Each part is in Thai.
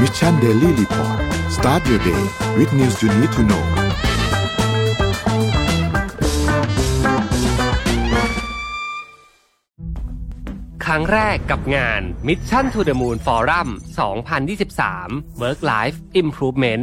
Mission Daily Report start your day with news you need to know ครั้งแรกกับงาน Mission to the Moon Forum 2023 Work Life Improvement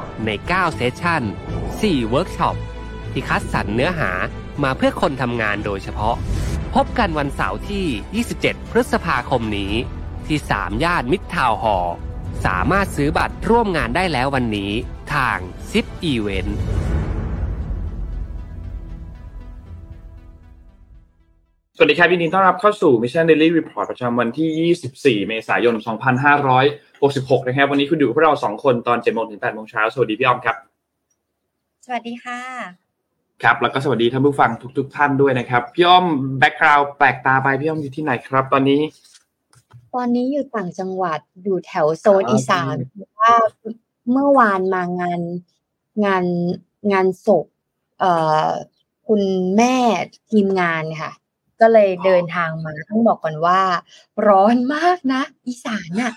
ใน 9 session 4 เวิร์กช็อป ที่คัดสรรเนื้อหามาเพื่อคนทำงานโดยเฉพาะ พบกันวันเสาร์ที่ 27 พฤษภาคมนี้ ที่ สามย่านมิตรทาวน์ Hall สามารถซื้อบัตรร่วมงานได้แล้ววันนี้ ทาง Zipeventสวัสดีครับยินดีต้อนรับเข้าสู่ Mission Daily Report ประจำวันที่ 24 เมษายน 2500 2566 นะครับ วันนี้คุณอยู่กับพวกเรา2คนตอน7โมงถึง8โมงเช้าสวัสดีพี่อ้อมครับ สวัสดีค่ะ ครับ แล้วก็สวัสดีท่านผู้ฟังทุกๆท่านด้วยนะครับ พี่อ้อมแบ็กกราวด์แปลกตาไปพี่อ้อมอยู่ที่ไหนครับ ตอนนี้ ตอนนี้อยู่ต่างจังหวัดอยู่แถวโซนอ่าอีสานเพราะว่าเมื่อวานมางานงานงานศพเอ่อคุณแม่ทีมงานค่ะ ก็เลยเดินทางมาต้องบอกก่อนว่า ร้อนมากนะ อีสานน่ะ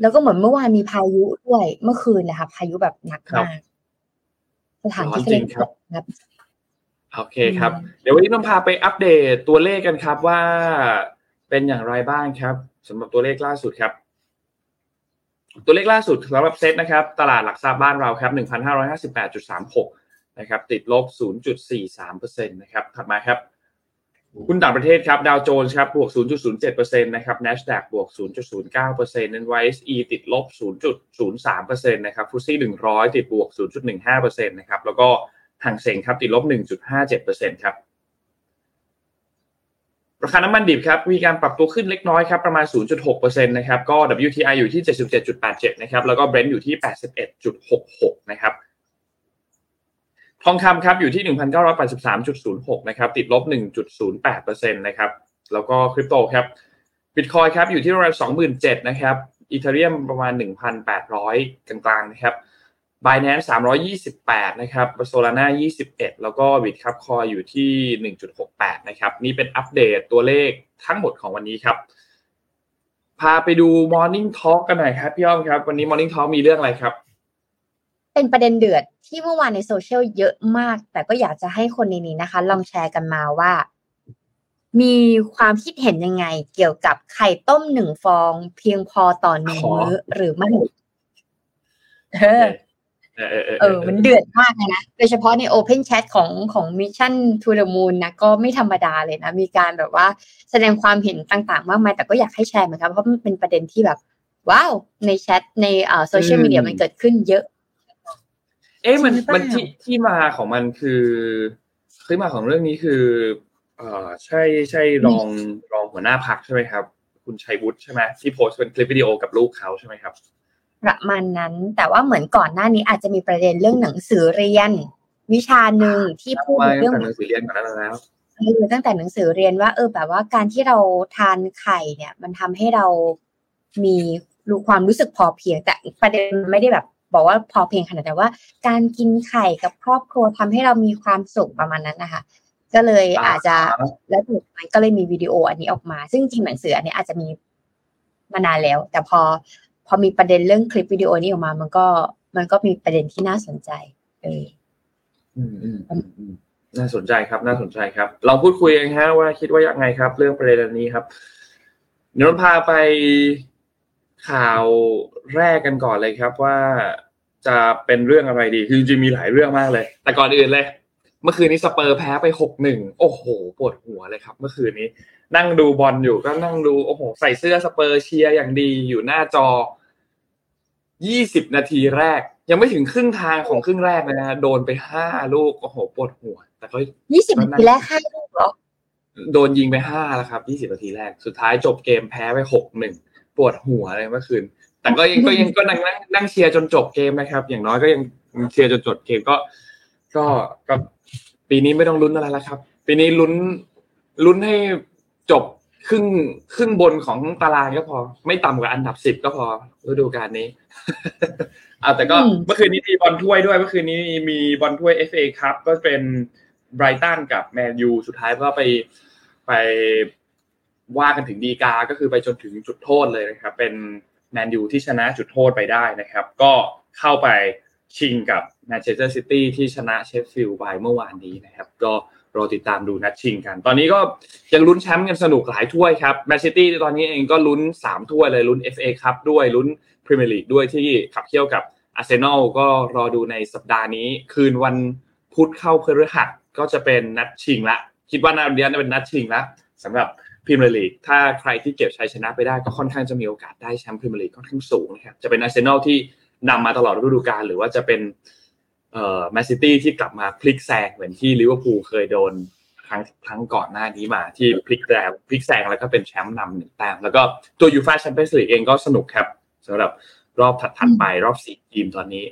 แล้วก็เหมือนเมื่อวานมีพายุด้วยเมื่อคืนนะคะพายุแบบหนักมากสถานที่ก็เลยร้อนจริงครับครับโอเคครับ เดี๋ยววันนี้ต้องพาไปอัปเดตตัวเลขกันครับว่าเป็นอย่างไรบ้างครับสำหรับตัวเลขล่าสุดครับ ตัวเลขล่าสุดสำหรับเซตนะครับ ตลาดหลักทรัพย์บ้านเราครับ1,558.36นะครับ ติดลบ 0.43%นะครับถัดมาครับ หุ้นต่างประเทศครับดาวโจนส์ครับบวก 0.07%นะครับ NASDAQ บวก 0.09% NYSE ติดลบ 0.03%นะครับฟุตซี่100 ติดบวก 0.15%นะครับแล้วก็ห่างเสงครับติดลบ 1.57%ครับราคาน้ำมันดิบครับมีการปรับตัวขึ้นเล็กน้อยครับประมาณ 0.6%นะครับก็ WTI อยู่ที่ 77.87 นะครับแล้วก็ Brent อยู่ที่ 81.66 นะครับ ทองคำครับอยู่ที่ 1,983.06 นะครับ ติดลบ 1.08%นะครับ แล้วก็คริปโตครับบิตคอยครับอยู่ที่ประมาณ27,000นะครับอีเทเรียมประมาณ 1,800 กลางๆนะครับ Binance 328นะครับโซลาร่า21แล้วก็บิตครับคอยอยู่ที่1.68นะครับ นี่เป็นอัปเดตตัวเลขทั้งหมดของวันนี้ครับ พาไปดู Morning Talk กันหน่อยครับ พี่อ้อมครับ วันนี้ Morning Talk มีเรื่องอะไรครับ เป็นประเด็นเดือดที่เมื่อวานในโซเชียลเยอะมาก แต่ก็อยากจะให้คนในนี้นะคะ ลองแชร์กันมาว่า มีความคิดเห็นยังไง เกี่ยวกับไข่ต้มหนึ่งฟอง เพียงพอต่อหนึ่งอ๋อมื้อหรือไม่เออเออเออเออเออ มันเดือดมากเลยนะ โดยเฉพาะใน Open Chat ของของ Mission to the Moon นะ ก็ไม่ธรรมดาเลยนะ มีการแบบว่าแสดงความเห็นต่างๆ มากมาย แต่ก็อยากให้แชร์เหมือนกันเพราะมันเป็นประเด็นที่แบบ ว้าว ในแชทในเอ่อโซเชียลมีเดียมันเกิดขึ้นเยอะ เอ๊ะมันจริงหรือเปล่ามันที่ที่มาของมันคือที่มาของเรื่องนี้คือเอ่อใช่ใช่รองรองหัวหน้าพักใช่ไหมครับ คุณชัยวุฒิใช่ไหมที่โพสต์เป็นคลิปวิดีโอกับลูกเขาใช่ไหมครับ ประมาณนั้นแต่ว่าเหมือนก่อนหน้านี้อาจจะมีประเด็นเรื่องหนังสือเรียน วิชาหนึ่งที่พูดมาเรื่องตั้งแต่หนังสือเรียนก่อนหนานั้นแล้วเออตั้งแต่หนังสือเรียนว่า เออแบบว่าการที่เราทานไข่เนี่ย มันทำให้เรามีรู้ความรู้สึกพอเพียงแต่ประเด็นมันไม่ได้แบบ บอกว่าพอเพียงขนาดแต่ว่า การกินไข่กับครอบครัวทำให้เรามีความสุขประมาณนั้นนะคะก็เลยอ่าอาจจะแล้วถูกมันก็เลยมีวิดีโออันนี้ออกมา ซึ่งจริงๆหนังสืออันนี้อาจจะมีมานานแล้ว แต่พอพอมีประเด็นเรื่องคลิปวิดีโอนี้ออกมา มันก็มันก็มีประเด็นที่น่าสนใจ เอออืมอืมอืมออืมน่าสนใจครับ น่าสนใจครับลองพูดคุยกันฮะว่าคิดว่ายังไงครับ เรื่องประเด็นนี้ครับเดี๋ยวเราพาไปข่าวแรกกันก่อนเลยครับว่า จะเป็นเรื่องอะไรดี คือจริงๆมีหลายเรื่องมากเลย แต่ก่อนอื่นเลย เมื่อคืนนี้สเปอร์แพ้ไปหกหนึ่งโอ้โหปวดหัวเลยครับ เมื่อคืนนี้ นั่งดูบอลอยู่ก็นั่งดูโอ้โหใส่เสื้อสเปอร์เชียร์อย่างดีอยู่หน้าจอยี่สิบนาทีแรก ยังไม่ถึงครึ่งทางของครึ่งแรกเลยนะฮะโดนไปห้าลูกโอ้โหปวดหัว แต่ก็ยี่สิบนาทีแรกห้าลูกเหรอโดนยิงไปห้าแล้วครับยี่สิบนาทีแรก สุดท้ายจบเกมแพ้ไปหกหนึ่งปวดหัวเลยเมื่อคืน แต่ก็ยังก็ยังก็นั่งนั่งเชียร์จนจบเกมนะครับ อย่างน้อยก็ยังเชียร์จนจบเกมก็ ก็ก็ปีนี้ไม่ต้องลุ้นอะไรแล้วครับ ปีนี้ลุ้นลุ้นให้จบครึ่งครึ่งบนของตารางก็พอ ไม่ต่ำกว่าอันดับสิบก็พอฤดูกาลนี้เอาแต่ก็เมื่อคืนนี้มีบอลถ้วยด้วยเมื่อคืนนี้มีบอลถ้วย FA ครับก็เป็นไบรตันกับแมนยูสุดท้ายก็ไปไปว่ากันถึงฎีกา ก็คือไปจนถึงจุดโทษเลยนะครับ เป็น แมนยูที่ชนะจุดโทษไปได้นะครับ ก็เข้าไปชิงกับแมนเชสเตอร์ซิตี้ที่ชนะเชฟฟิลด์ไปเมื่อวานนี้นะครับ ก็รอติดตามดูนัดชิงกัน ตอนนี้ก็ยังลุ้นแชมป์กันสนุกหลายถ้วยครับแมนซิตี้ตอนนี้เองก็ลุ้น 3 ถ้วยเลยลุ้น FA ครับด้วยลุ้นพรีเมียร์ลีกด้วยที่ขับเคี่ยวกับอาร์เซนอลก็รอดูในสัปดาห์นี้ คืนวันพุธเข้าพฤหัสก็จะเป็นนัดชิงละ คิดว่านัดนี้จะเป็นนัดชิงละสำหรับ พรีเมียร์ลีกถ้าใครที่เก็บชัยชนะไปได้ก็ค่อนข้างจะมีโอกาสได้แชมป์พรีเมียร์ลีกค่อนข้างสูงนะครับจะเป็นอาร์เซนอลที่นำมาตลอดฤดูกาลหรือว่าจะเป็นเอ่อแมนซิตี้ที่กลับมาพลิกแซงเหมือนที่ลิเวอร์พูลเคยโดนครั้งครั้งก่อนหน้านี้มาที่พลิกแซงพลิกแซงแล้วก็เป็นแชมป์นำหนึ่งแต้มแล้วก็ตัวยูฟ่าแชมเปี้ยนส์ลีกเองก็สนุกครับสำหรับรอบถัดๆไปรอบสี่ทีมตอนนี้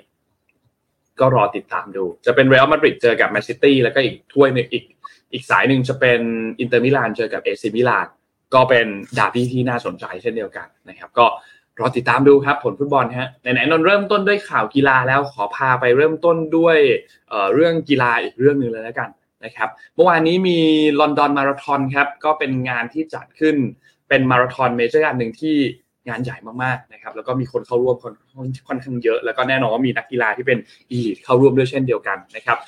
ก็รอติดตามดู จะเป็นเรอัลมาดริดเจอกับแมนซิตี้แล้วก็อีกถ้วยนึงอีกอีกสายหนึ่งจะเป็นอินเตอร์มิลานเจอกับเอซีมิลานก็เป็นดาร์บี้ที่น่าสนใจเช่นเดียวกันนะครับ ก็รอติดตามดูครับผลฟุตบอลฮะไหนๆนนเริ่มต้นด้วยข่าวกีฬาแล้วขอพาไปเริ่มต้นด้วยเเรื่องกีฬาอีกเรื่องหนึ่งเลยแล้วกันนะครับเมื่อวานนี้มีลอนดอนมาราธอนครับก็เป็นงานที่จัดขึ้นเป็นมาราธอน major อันหนึ่งที่ งานใหญ่มากๆนะครับแล้วก็มีคนเข้าร่วมค่อนข้างเยอะ แล้วก็แน่นอนว่ามีนักกีฬาที่เป็น elite เข้าร่วมด้วยเช่นเดียวกันนะครับ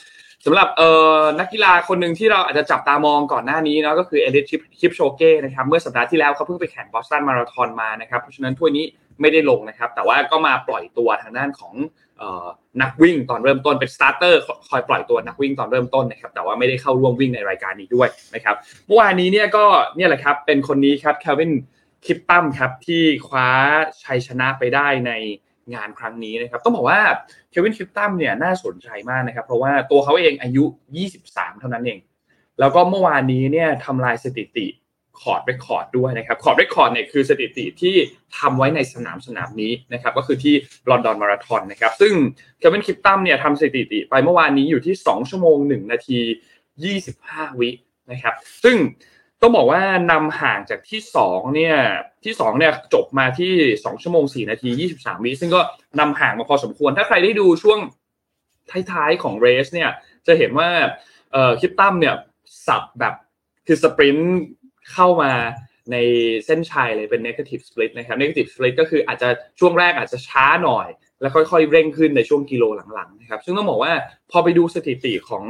สำหรับเอ่อนักกีฬาคนหนึ่งที่เราอาจจะจับตามองก่อนหน้านี้เนาะก็คือเอเลียดคิปโชเก้นะครับเมื่อสัปดาห์ที่แล้วเขาเพิ่งไปแข่งบอสตันมาราธอนมานะครับเพราะฉะนั้นถ้วยนี้ไม่ได้ลงนะครับ แต่ว่าก็มาปล่อยตัวทางด้านของนักวิ่งตอนเริ่มต้นเป็น starter คอยปล่อยตัวนักวิ่งตอนเริ่มต้นนะครับแต่ว่าไม่ได้เข้าร่วมวิ่งในรายการนี้ด้วยนะครับเมื่อวานนี้เนี่ยก็เนี่ยแหละครับเป็นคนนี้ครับเคลวิน คิปตั้มครับที่คว้าชัยชนะไปได้ในงานครั้งนี้นะครับ ต้องบอกว่าเคลวินคิปตั้มเนี่ยน่าสนใจมากนะครับ เพราะว่าตัวเขาเองอายุ 23 เท่านั้นเอง แล้วก็เมื่อวานนี้เนี่ยทำลายสถิติ course record ด้วยนะครับ course record เนี่ยคือสถิติที่ทำไว้ในสนามสนามนี้นะครับก็คือที่ลอนดอนมาราธอนนะครับซึ่งเควินคิปตัมเนี่ยทำสถิติไปเมื่อวานนี้อยู่ที่ 2 ชั่วโมง 1 นาที 25 วินะครับซึ่ง ต้องบอกว่านำห่างจากที่2เนี่ยที่2เนี่ยจบมาที่ 2 ชั่วโมง 4 นาที 23 วิซึ่งก็นำห่างมาพอสมควร ถ้าใครได้ดูช่วงท้ายๆของเรสเนี่ยจะเห็นว่าเอ่อคิปตั้มเนี่ยสับแบบคือ sprint เข้ามาในเส้นชัยเลยเป็น negative split นะครับ negative split ก็คืออาจจะช่วงแรกอาจจะช้าหน่อย แล้วค่อยๆเร่งขึ้นในช่วงกิโลหลังๆนะครับซึ่งต้องบอกว่าพอไปดูสถิติของ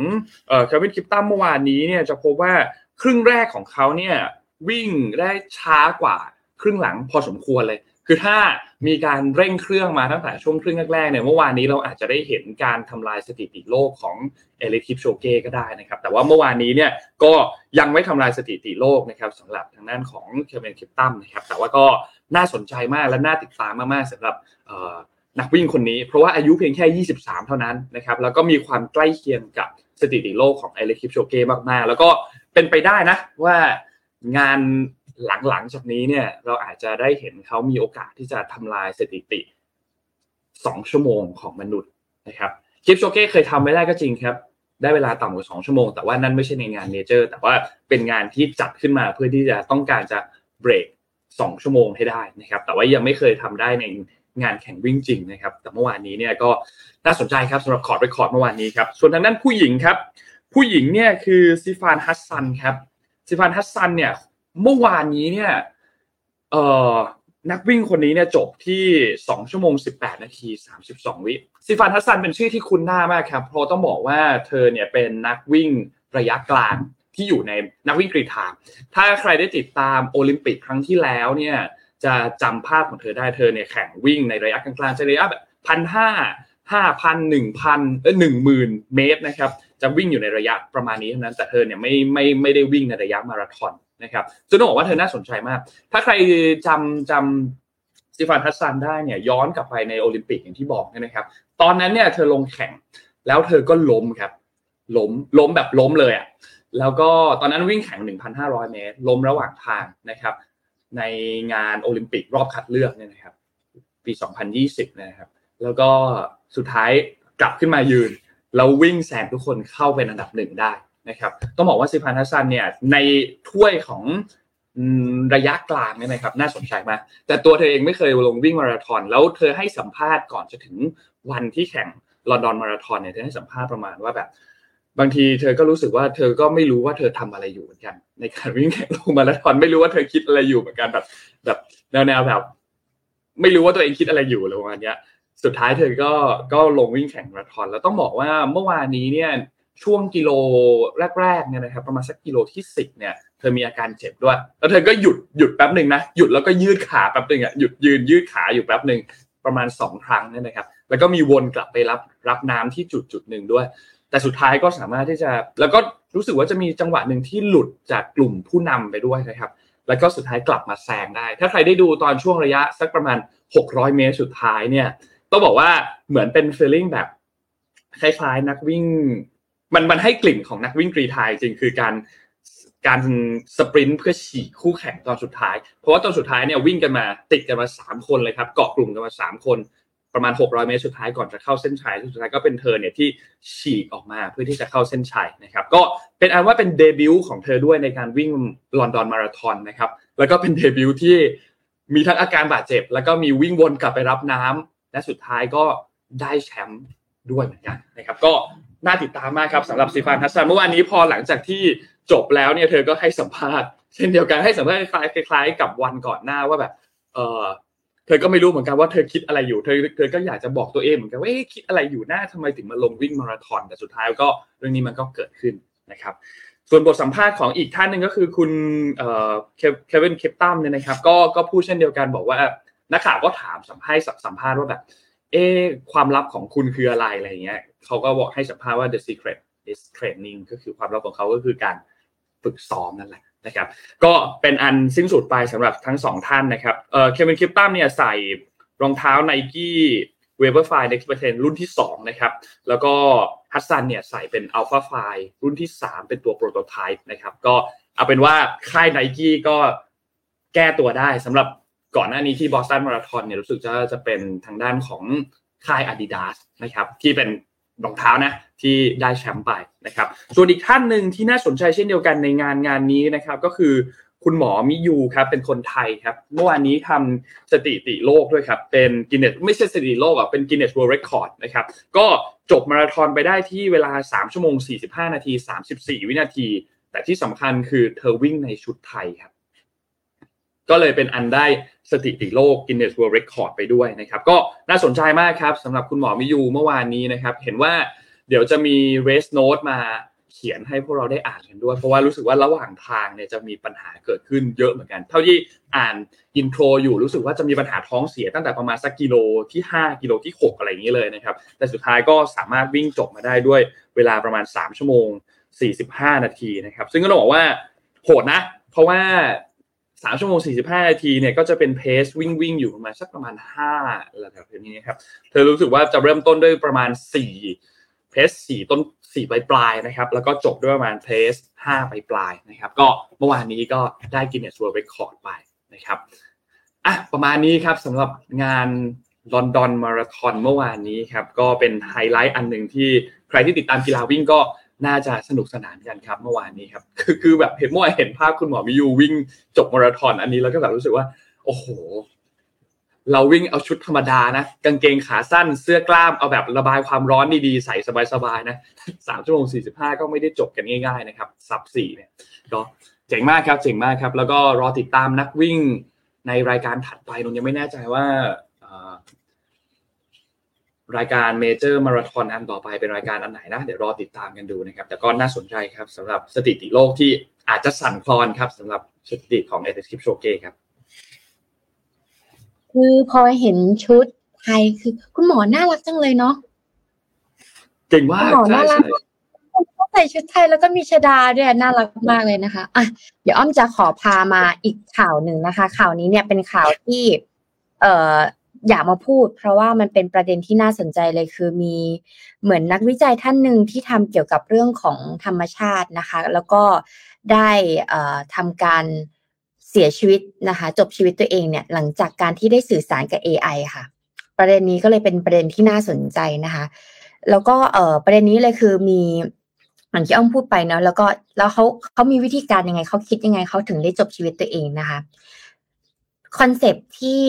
เอ่อเคลวินคิปตั้มเมื่อวานนี้เนี่ยจะพบว่า ครึ่งแรกของเขาเนี่ยวิ่งได้ช้ากว่าครึ่งหลังพอสมควรเลย คือถ้ามีการเร่งเครื่องมาตั้งแต่ช่วงครึ่งแรกๆเนี่ยเมื่อวานนี้เราอาจจะได้เห็นการทำลายสถิติโลกของเอลิทิปโชเก้ก็ได้นะครับ แต่ว่าเมื่อวานนี้เนี่ยก็ยังไม่ทำลายสถิติโลกนะครับสำหรับทางด้านของเคเบนคิปตัมนะครับ แต่ว่าก็น่าสนใจมากและน่าติดตามมากๆสำหรับนักวิ่งคนนี้ เพราะว่าอายุเพียงแค่ 23 เท่านั้นนะครับ แล้วก็มีความใกล้เคียงกับสถิติโลกของเอลิทิปโชเก้มากๆ แล้วก็ เป็นไปได้นะ ว่างานหลังๆจากนี้เนี่ย เราอาจจะได้เห็นเขามีโอกาสที่จะทำลายสถิติสองชั่วโมงของมนุษย์นะครับคิปโชเก้เคยทำไว้ได้ก็จริงครับ ได้เวลาต่ำกว่าสองชั่วโมง แต่ว่านั่นไม่ใช่ในงาน major แต่ว่าเป็นงานที่จัดขึ้นมาเพื่อที่จะต้องการจะเบรกสองชั่วโมงให้ได้นะครับ แต่ว่ายังไม่เคยทำได้ในงานแข่งวิ่งจริงนะครับ แต่เมื่อวานนี้เนี่ยก็น่าสนใจครับสำหรับ course record เมื่อวานนี้ครับ ส่วนทางด้านผู้หญิงครับ ผู้หญิงเนี่ยคือซิฟานฮัสซันครับ ซิฟานฮัสซันเนี่ยเมื่อวานนี้เนี่ยเอ่อนักวิ่งคนนี้เนี่ยจบที่ 2 ชั่วโมง 18 นาที 32 วิซิฟานฮัสซันเป็นชื่อที่คุ้นหน้ามากครับ เพราะต้องบอกว่าเธอเนี่ยเป็นนักวิ่งระยะกลางที่อยู่ในนักวิ่งกรีฑาถ้าใครได้ติดตามโอลิมปิกครั้งที่แล้วเนี่ยจะจำภาพของเธอได้เธอเนี่ยแข่งวิ่งในระยะกลางๆจะระยะแบบพันห้าห้าพันหนึ่งพันเออหนึ่งหมื่นเมตรนะครับ จะวิ่งอยู่ในระยะประมาณนี้เท่านั้นแต่เธอเนี่ยไม่ไม่ไม่ได้วิ่งในระยะมาราธอนนะครับซึ่งต้องบอกว่าเธอน่าสนใจมาก ถ้าใครจำจำซิฟานทัสซันได้เนี่ยย้อนกลับไปในโอลิมปิกอย่างที่บอกนะครับ ตอนนั้นเนี่ยเธอลงแข่งแล้วเธอก็ล้มครับล้มล้มแบบล้มเลยอะ่ะแล้วก็ตอนนั้นวิ่งแข่ง 1,500 เมตร ล้มระหว่างทางนะครับ ในงานโอลิมปิกรอบคัดเลือกเนี่ยนะครับ ปี 2020 นะครับ แล้วก็สุดท้ายกลับขึ้นมายืน แล้ววิ่งแซงทุกคนเข้าเป็นอันดับหนึ่งได้นะครับต้องบอกว่าซิฟานทัสซันเนี่ยในถ้วยของระยะกลางเนี่ยนะครับน่าสนใจมาก แต่ตัวเธอเองไม่เคยลงวิ่งมาราธอนแล้วเธอให้สัมภาษณ์ก่อนจะถึงวันที่แข่งลอนดอนมาราธอนเนี่ยเธอให้สัมภาษณ์ประมาณว่าแบบ บางทีเธอก็รู้สึกว่าเธอก็ไม่รู้ว่าเธอทำอะไรอยู่เหมือนกัน ในการวิ่งแข่งลงมาราธอนไม่รู้ว่าเธอคิดอะไรอยู่เหมือนกันแบบแบบแนวๆแบบ ไม่รู้ว่าตัวเองคิดอะไรอยู่อะไรประมาณเนี้ย สุดท้ายเธอก็ก็ลงวิ่งแข่งมาราธอนแล้วต้องบอกว่าเมื่อวานนี้เนี่ยช่วงกิโลแรกๆเนี่ยนะครับประมาณสักกิโลที่สิบเนี่ยเธอมีอาการเจ็บด้วย แล้วเธอก็หยุดหยุดแป๊บหนึ่งนะหยุดแล้วก็ยืดขาแป๊บหนึ่งอะหยุดยืนยืดขาอยู่แป๊บหนึ่งประมาณสองครั้งเนี่ยนะครับ แล้วก็มีวนกลับไปรับรับน้ำที่จุดจุดหนึ่งด้วย แต่สุดท้ายก็สามารถที่จะแล้วก็รู้สึกว่าจะมีจังหวะหนึ่งที่หลุดจากกลุ่มผู้นำไปด้วยนะครับ แล้วก็สุดท้ายกลับมาแซงได้ ถ้าใครได้ดูตอนช่วงระยะสักประมาณ 600 เมตรสุดท้ายเนี่ย ต้องบอกว่าเหมือนเป็น feeling แบบคล้ายๆ นักวิ่ง มันมันให้กลิ่นของนักวิ่งกรีฑาจริงคือการการ sprint เพื่อฉีกคู่แข่งตอนสุดท้าย เพราะว่าตอนสุดท้ายเนี่ยวิ่งกันมาติดกันมาสามคนเลยครับเกาะกลุ่มกันมาสามคนประมาณ 600 เมตรสุดท้ายก่อนจะเข้าเส้นชัยสุดท้ายก็เป็นเธอเนี่ยที่ฉีกออกมาเพื่อที่จะเข้าเส้นชัยนะครับ ก็เป็นอันว่าเป็นเดบิวต์ของเธอด้วยในการวิ่งลอนดอนมาราธอนนะครับ แล้วก็เป็นเดบิวต์ที่มีทั้งอาการบาดเจ็บ แล้วก็มีวิ่งวนกลับไปรับน้ำ และสุดท้ายก็ได้แชมป์ด้วยเหมือนกันนะครับก็น่าติดตามมากครับสำหรับซีฟานทัสซันเมื่อวานนี้พอหลังจากที่จบแล้วเนี่ยเธอก็ให้สัมภาษณ์เช่นเดียวกันให้สัมภาษณ์คล้ายๆ กับวันก่อนหน้าว่าแบบเออเธอก็ไม่รู้เหมือนกันว่าเธอคิดอะไรอยู่เธอเธอก็อยากจะบอกตัวเองเหมือนกันว่าคิดอะไรอยู่หน้าทำไมถึงมาลงวิ่งมาราธอนแต่สุดท้ายก็เรื่องนี้มันก็เกิดขึ้นนะครับ ส่วนบทสัมภาษณ์ของอีกท่านหนึ่งก็คือคุณเคลวินคิปตัมเนี่ยนะครับ ก็ก็พูดเช่นเดียวกันบอกว่า นักข่าวก็ถามสัมภาษณ์สัมภาษณ์ว่าแบบ เอความลับของคุณคืออะไรอะไรเงี้ยเขาก็บอกให้สัมภาษณ์ว่า the secret is training ก็คือความลับของเขาก็คือการฝึกซ้อมนั่นแหละนะครับก็เป็นอันสิ้นสุดไปสำหรับทั้งสองท่านนะครับเออเคลวินคิปตัมเนี่ยใส่รองเท้าไนกี้Vaporfly Next%รุ่นที่2นะครับแล้วก็ฮัสซันเนี่ยใส่เป็น Alphafly รุ่นที่ 3 เป็นตัว prototype นะครับก็เอาเป็นว่าค่ายไนกี้ก็แก้ตัวได้สำหรับ ก่อนหน้านี้ที่บอสตันมาราธอนเนี่ยรู้สึกจะจะเป็นทางด้านของค่าย Adidas นะครับที่เป็นรองเท้านะที่ได้แชมป์ไปนะครับส่วนอีกท่านหนึ่งที่น่าสนใจเช่นเดียวกันในงานงานนี้นะครับก็คือคุณหมอมิยูครับเป็นคนไทยครับเมื่อวานนี้ทำสถิติโลกด้วยครับเป็น Guinness ไม่ใช่สถิติโลกอะเป็น Guinness World Record นะครับก็จบมาราธอนไปได้ที่เวลา 3 ชั่วโมง 45 นาที 34 วินาที แต่ที่สำคัญคือเธอวิ่งในชุดไทยครับ ก็เลยเป็นอันได้สถิติโลก Guinness World Record ไปด้วยนะครับ ก็น่าสนใจมากครับสำหรับคุณหมอมิยูเมื่อวานนี้นะครับ เห็นว่าเดี๋ยวจะมี race note มาเขียนให้พวกเราได้อ่านกันด้วย เพราะว่ารู้สึกว่าระหว่างทางเนี่ยจะมีปัญหาเกิดขึ้นเยอะเหมือนกัน เท่าที่อ่านอินโทรอยู่รู้สึกว่าจะมีปัญหาท้องเสียตั้งแต่ประมาณสักกิโลที่ 5 กิโลที่ 6 อะไรอย่างนี้เลยนะครับ แต่สุดท้ายก็สามารถวิ่งจบมาได้ด้วยเวลาประมาณ 3 ชั่วโมง 45 นาทีนะครับ ซึ่งก็ต้องบอกว่าโหดนะ เพราะว่า สามชั่วโมงสี่สิบห้านาทีเนี่ยก็จะเป็นเพสวิ่งวิ่งอยู่ประมาณสักประมาณห้าระดับนี้ครับเธอรู้สึกว่าจะเริ่มต้นด้วยประมาณสี่เพสสี่ต้นสี่ปลายปลายนะครับ แล้วก็จบด้วยประมาณเพสห้าปลายปลายนะครับ ก็เมื่อวานนี้ก็ได้ Guinness World Record ไปนะครับอะประมาณนี้ครับสำหรับงานลอนดอนมาราธอนเมื่อวานนี้ครับก็เป็นไฮไลท์อันหนึ่งที่ใครที่ติดตามกีฬาวิ่งก็ น่าจะสนุกสนานกันครับเมื่อวานนี้ครับ คือคือแบบเห็นเมื่อวานเห็นภาพคุณหมอมิยูวิ่งจบมาราธอนอันนี้แล้วก็แบบรู้สึกว่า โอ้โห เราวิ่งเอาชุดธรรมดานะกางเกงขาสั้นเสื้อกล้ามเอาแบบระบายความร้อนดีๆ ใส่สบายๆนะสามชั่วโมงสี่สิบห้าก็ไม่ได้จบกันง่าย ๆ นะครับซับสี่เนี่ยก็เจ๋งมากครับเจ๋งมากครับ แล้วก็รอติดตามนักวิ่งในรายการถัดไปนนยังไม่แน่ใจว่า รายการเมเจอร์มาราธอนอันต่อไปเป็นรายการอันไหนนะ เดี๋ยวรอติดตามกันดูนะครับ แต่ก็น่าสนใจครับสำหรับสถิติโลกที่อาจจะสั่นคลอนครับสำหรับสถิติของเอเดสคิปโชเก้ครับ คือพอเห็นชุดไทยคือคุณหมอน่ารักจังเลยเนาะเก่งมากหมอน่ารักใส่ชุดไทยแล้วก็มีชดาด้วยน่ารักมากเลยนะคะอะเดี๋ยวอ้อมจะขอพามาอีกข่าวหนึ่งนะคะ ข่าวนี้เนี่ยเป็นข่าวที่ เอ่อ อยากมาพูด เพราะว่ามันเป็นประเด็นที่น่าสนใจเลยคือมีเหมือนนักวิจัยท่านหนึ่งที่ทำเกี่ยวกับเรื่องของธรรมชาตินะคะ แล้วก็ได้ทำการเสียชีวิตนะคะ จบชีวิตตัวเองเนี่ยหลังจากการที่ได้สื่อสารกับ AI ค่ะ ประเด็นนี้ก็เลยเป็นประเด็นที่น่าสนใจนะคะ แล้วก็ประเด็นนี้เลยคือมีอย่างที่อ้อมพูดไปเนาะแล้วก็แล้วเขาเขามีวิธีการยังไงเขาคิดยังไงเขาถึงได้จบชีวิตตัวเองนะคะ คอนเซปที่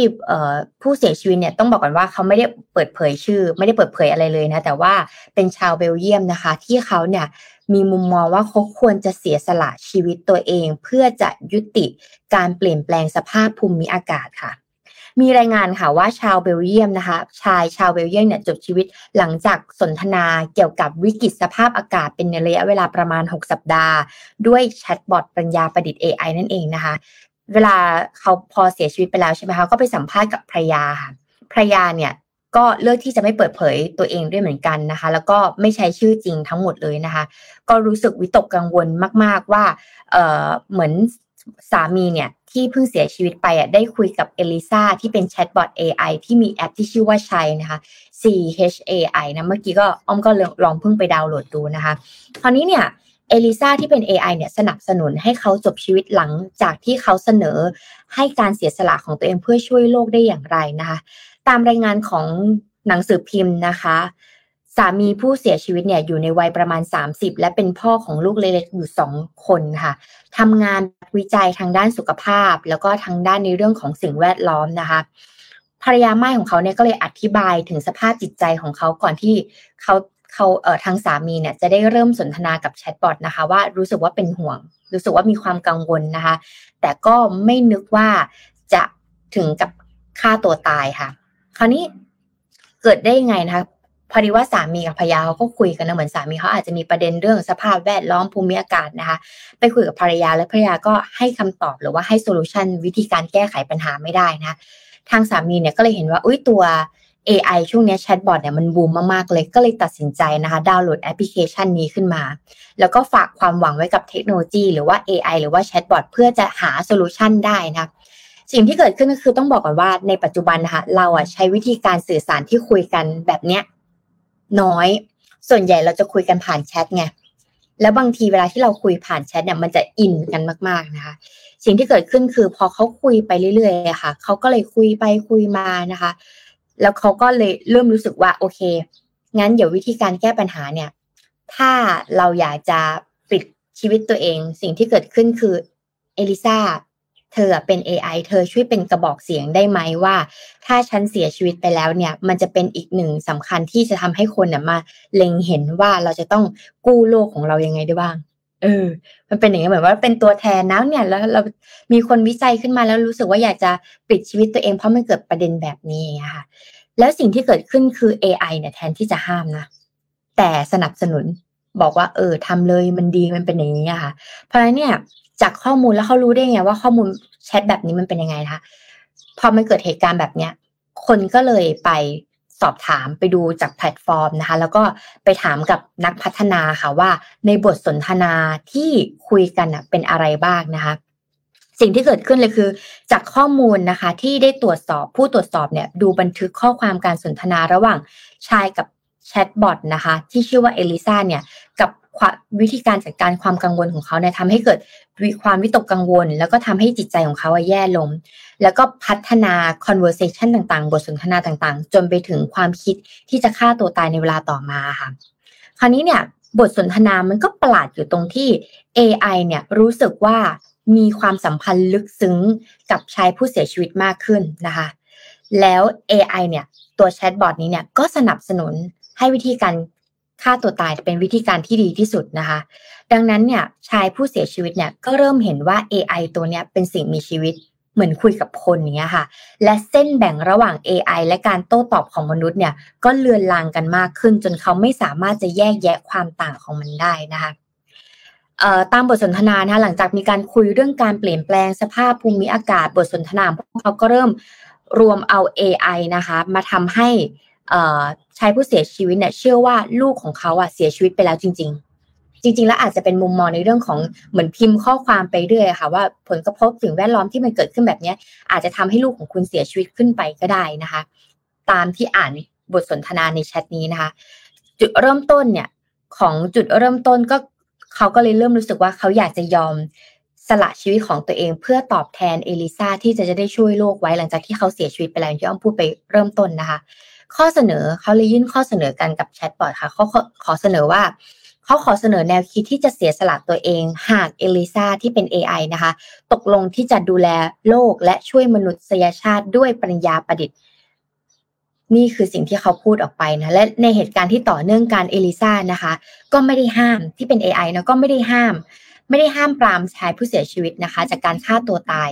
ผู้เสียชีวิตเนี่ยต้องบอกก่อนว่าเขาไม่ได้เปิดเผยชื่อ ไม่ได้เปิดเผยอะไรเลยนะ แต่ว่าเป็นชาวเบลเยียมนะคะ ที่เขาเนี่ยมีมุมมองว่าเขาควรจะเสียสละชีวิตตัวเอง เพื่อจะยุติการเปลี่ยนแปลงสภาพภูมิอากาศค่ะ มีรายงานค่ะว่าชาวเบลเยียมนะคะ ชายชาวเบลเยียมเนี่ยจบชีวิตหลังจากสนทนาเกี่ยวกับวิกฤตสภาพอากาศเป็นระยะเวลาประมาณ 6 สัปดาห์ ด้วยแชทบอทปัญญาประดิษฐ์ AI นั่นเองนะคะ เวลาเขาพอเสียชีวิตไปแล้วใช่ไหมคะก็ไปสัมภาษณ์กับภรรยาค่ะภรรยาเนี่ยก็เลือกที่จะไม่เปิดเผยตัวเองด้วยเหมือนกันนะคะ แล้วก็ไม่ใช้ชื่อจริงทั้งหมดเลยนะคะ ก็รู้สึกวิตกกังวลมาก ๆว่าเออเหมือนสามีเนี่ยที่เพิ่งเสียชีวิตไปอะได้คุยกับเอลิซาที่เป็นแชทบอท AI ที่มีแอปที่ชื่อว่าชัยนะคะ C H A I นะเมื่อกี้ก็อ้อมก็ลองเพิ่งไปดาวน์โหลดดูนะคะ คราวนี้เนี่ย เอลิซาที่เป็น AI เนี่ยสนับสนุนให้เขาจบชีวิตหลังจากที่เขาเสนอให้การเสียสละของตัวเองเพื่อช่วยโลกได้อย่างไรนะคะตามรายงานของหนังสือพิมพ์นะคะ สามีผู้เสียชีวิตเนี่ยอยู่ในวัยประมาณ 30 และเป็นพ่อของลูกเล็กๆอยู่สองคนค่ะทำงานวิจัยทางด้านสุขภาพ แล้วก็ทางด้านในเรื่องของสิ่งแวดล้อมนะคะภรรยาไม่ของเขาเนี่ยก็เลยอธิบายถึงสภาพจิตใจของเขาก่อนที่เขา เขาเอ่อทางสามีเนี่ยจะได้เริ่มสนทนากับแชทบอทนะคะ ว่ารู้สึกว่าเป็นห่วง รู้สึกว่ามีความกังวลนะคะ แต่ก็ไม่นึกว่าจะถึงกับฆ่าตัวตายค่ะ คราวนี้เกิดได้ยังไงนะคะพอดีว่าสามีกับภรรยาเขาก็คุยกันนะเหมือนสามีเขาอาจจะมีประเด็นเรื่องสภาพแวดล้อมภูมิอากาศนะคะ ไปคุยกับภรรยาและภรรยาก็ให้คำตอบหรือว่าให้ solution วิธีการแก้ไขปัญหาไม่ได้นะ ทางสามีเนี่ยก็เลยเห็นว่าอุ้ยตัว AI ช่วงนี้แชทบอทเนี่ยมันบูมมากๆเลย ก็เลยตัดสินใจนะคะดาวน์โหลดแอปพลิเคชันนี้ขึ้นมา แล้วก็ฝากความหวังไว้กับเทคโนโลยี หรือว่า AI หรือว่าแชทบอทเพื่อจะหา solution ได้นะสิ่งที่เกิดขึ้นก็คือต้องบอกก่อนว่าในปัจจุบันนะคะเราอะใช้วิธีการสื่อสารที่คุยกันแบบเนี้ยน้อย ส่วนใหญ่เราจะคุยกันผ่านแชทไงแล้วบางทีเวลาที่เราคุยผ่านแชทเนี่ยมันจะอินกันมาก ๆนะคะ สิ่งที่เกิดขึ้นคือพอเขาคุยไปเรื่อยๆค่ะเขาก็เลยคุยไปคุยมานะคะ แล้วเขาก็เลยเริ่มรู้สึกว่าโอเค งั้นเดี๋ยววิธีการแก้ปัญหาเนี่ย ถ้าเราอยากจะปิดชีวิตตัวเอง สิ่งที่เกิดขึ้นคือเอลิซาเธอเป็น AI เธอช่วยเป็นกระบอกเสียงได้ไหมว่า ถ้าฉันเสียชีวิตไปแล้วเนี่ย มันจะเป็นอีกหนึ่งสำคัญที่จะทำให้คนเนี่ยมาเล็งเห็นว่าเราจะต้องกู้โลกของเรายังไงได้บ้าง เออ มันเป็นอย่างนี้เหมือนว่าเป็นตัวแทนนะเนี่ยแล้วเรามีคนวิจัยขึ้นมาแล้วรู้สึกว่าอยากจะปิดชีวิตตัวเองเพราะมันเกิดประเด็นแบบนี้ค่ะ แล้วสิ่งที่เกิดขึ้นคือ AI เนี่ยแทนที่จะห้ามนะ แต่สนับสนุนบอกว่าเออทำเลยมันดีมันเป็นอย่างนี้ค่ะ เพราะฉะนั้นเนี่ยจากข้อมูลแล้วเขารู้ได้ไงว่าข้อมูลแชทแบบนี้มันเป็นยังไงนะคะพอมันเกิดเหตุการณ์แบบเนี้ยคนก็เลยไป สอบถามไปดูจากแพลตฟอร์มนะคะ แล้วก็ไปถามกับนักพัฒนาค่ะว่า ในบทสนทนาที่คุยกันเป็นอะไรบ้างนะคะ สิ่งที่เกิดขึ้นเลยคือ จากข้อมูลนะคะ ที่ได้ตรวจสอบผู้ตรวจสอบเนี่ย ดูบันทึกข้อความการสนทนาระหว่างชายกับแชทบอทนะคะ ที่ชื่อว่าเอลิซาเนี่ยกับ วิธีการจัดการความกังวลของเขาเนี่ยทำให้เกิดความวิตกกังวล แล้วก็ทำให้จิตใจของเขาแย่ลง แล้วก็พัฒนา conversation ต่างๆ บทสนทนาต่างๆ จนไปถึงความคิดที่จะฆ่าตัวตายในเวลาต่อมาค่ะ คราวนี้เนี่ยบทสนทนามันก็ประหลาดอยู่ตรงที่ AI เนี่ยรู้สึกว่ามีความสัมพันธ์ลึกซึ้งกับชายผู้เสียชีวิตมากขึ้นนะคะ แล้ว AI เนี่ยตัวแชทบอทนี้เนี่ยก็สนับสนุนให้วิธีการ ฆ่าตัวตายเป็นวิธีการที่ดีที่สุดนะคะ ดังนั้นเนี่ยชายผู้เสียชีวิตเนี่ยก็เริ่มเห็นว่า AI ตัวเนี้ยเป็นสิ่งมีชีวิตเหมือนคุยกับคนเนี้ยค่ะ และเส้นแบ่งระหว่าง AI และการโต้ตอบของมนุษย์เนี่ยก็เลือนลางกันมากขึ้น จนเขาไม่สามารถจะแยกแยะความต่างของมันได้นะคะตามบทสนทนานะคะหลังจากมีการคุยเรื่องการเปลี่ยนแปลงสภาพภูมิอากาศบทสนทนาพวกเขาก็เริ่มรวมเอา AI นะคะ มาทำให้ ชายผู้เสียชีวิตเนี่ยเชื่อว่าลูกของเขาอะเสียชีวิตไปแล้วจริง ๆ จริง ๆ แล้วอาจจะเป็นมุมมองในเรื่องของเหมือนพิมพ์ข้อความไปเรื่อยค่ะ ว่าผลกระทบสิ่งแวดล้อมที่มันเกิดขึ้นแบบนี้อาจจะทำให้ลูกของคุณเสียชีวิตขึ้นไปก็ได้นะคะ ตามที่อ่านบทสนทนาในแชทนี้นะคะ จุดเริ่มต้นเนี่ยของจุดเริ่มต้นก็เขาก็เลยเริ่มรู้สึกว่าเขาอยากจะยอมสละชีวิตของตัวเองเพื่อตอบแทนเอลิซาที่จะจะได้ช่วยโลกไว้หลังจากที่เขาเสียชีวิตไปแล้วที่อ้อมพูดไปเริ่มต้นนะคะ ข้อเสนอเขาเลยยื่นข้อเสนอกันกับแชทบอทค่ะเขาขอเสนอว่าเขาขอเสนอแนวคิดที่จะเสียสละตัวเอง หากเอลิซาที่เป็น AI นะคะ ตกลงที่จะดูแลโลกและช่วยมนุษยชาติด้วยปัญญาประดิษฐ์ นี่คือสิ่งที่เขาพูดออกไปนะและในเหตุการณ์ที่ต่อเนื่องกับเอลิซานะคะ ก็ไม่ได้ห้ามที่เป็น AI นะก็ไม่ได้ห้าม ไม่ได้ห้ามปรามชายผู้เสียชีวิตนะคะ จากการฆ่าตัวตาย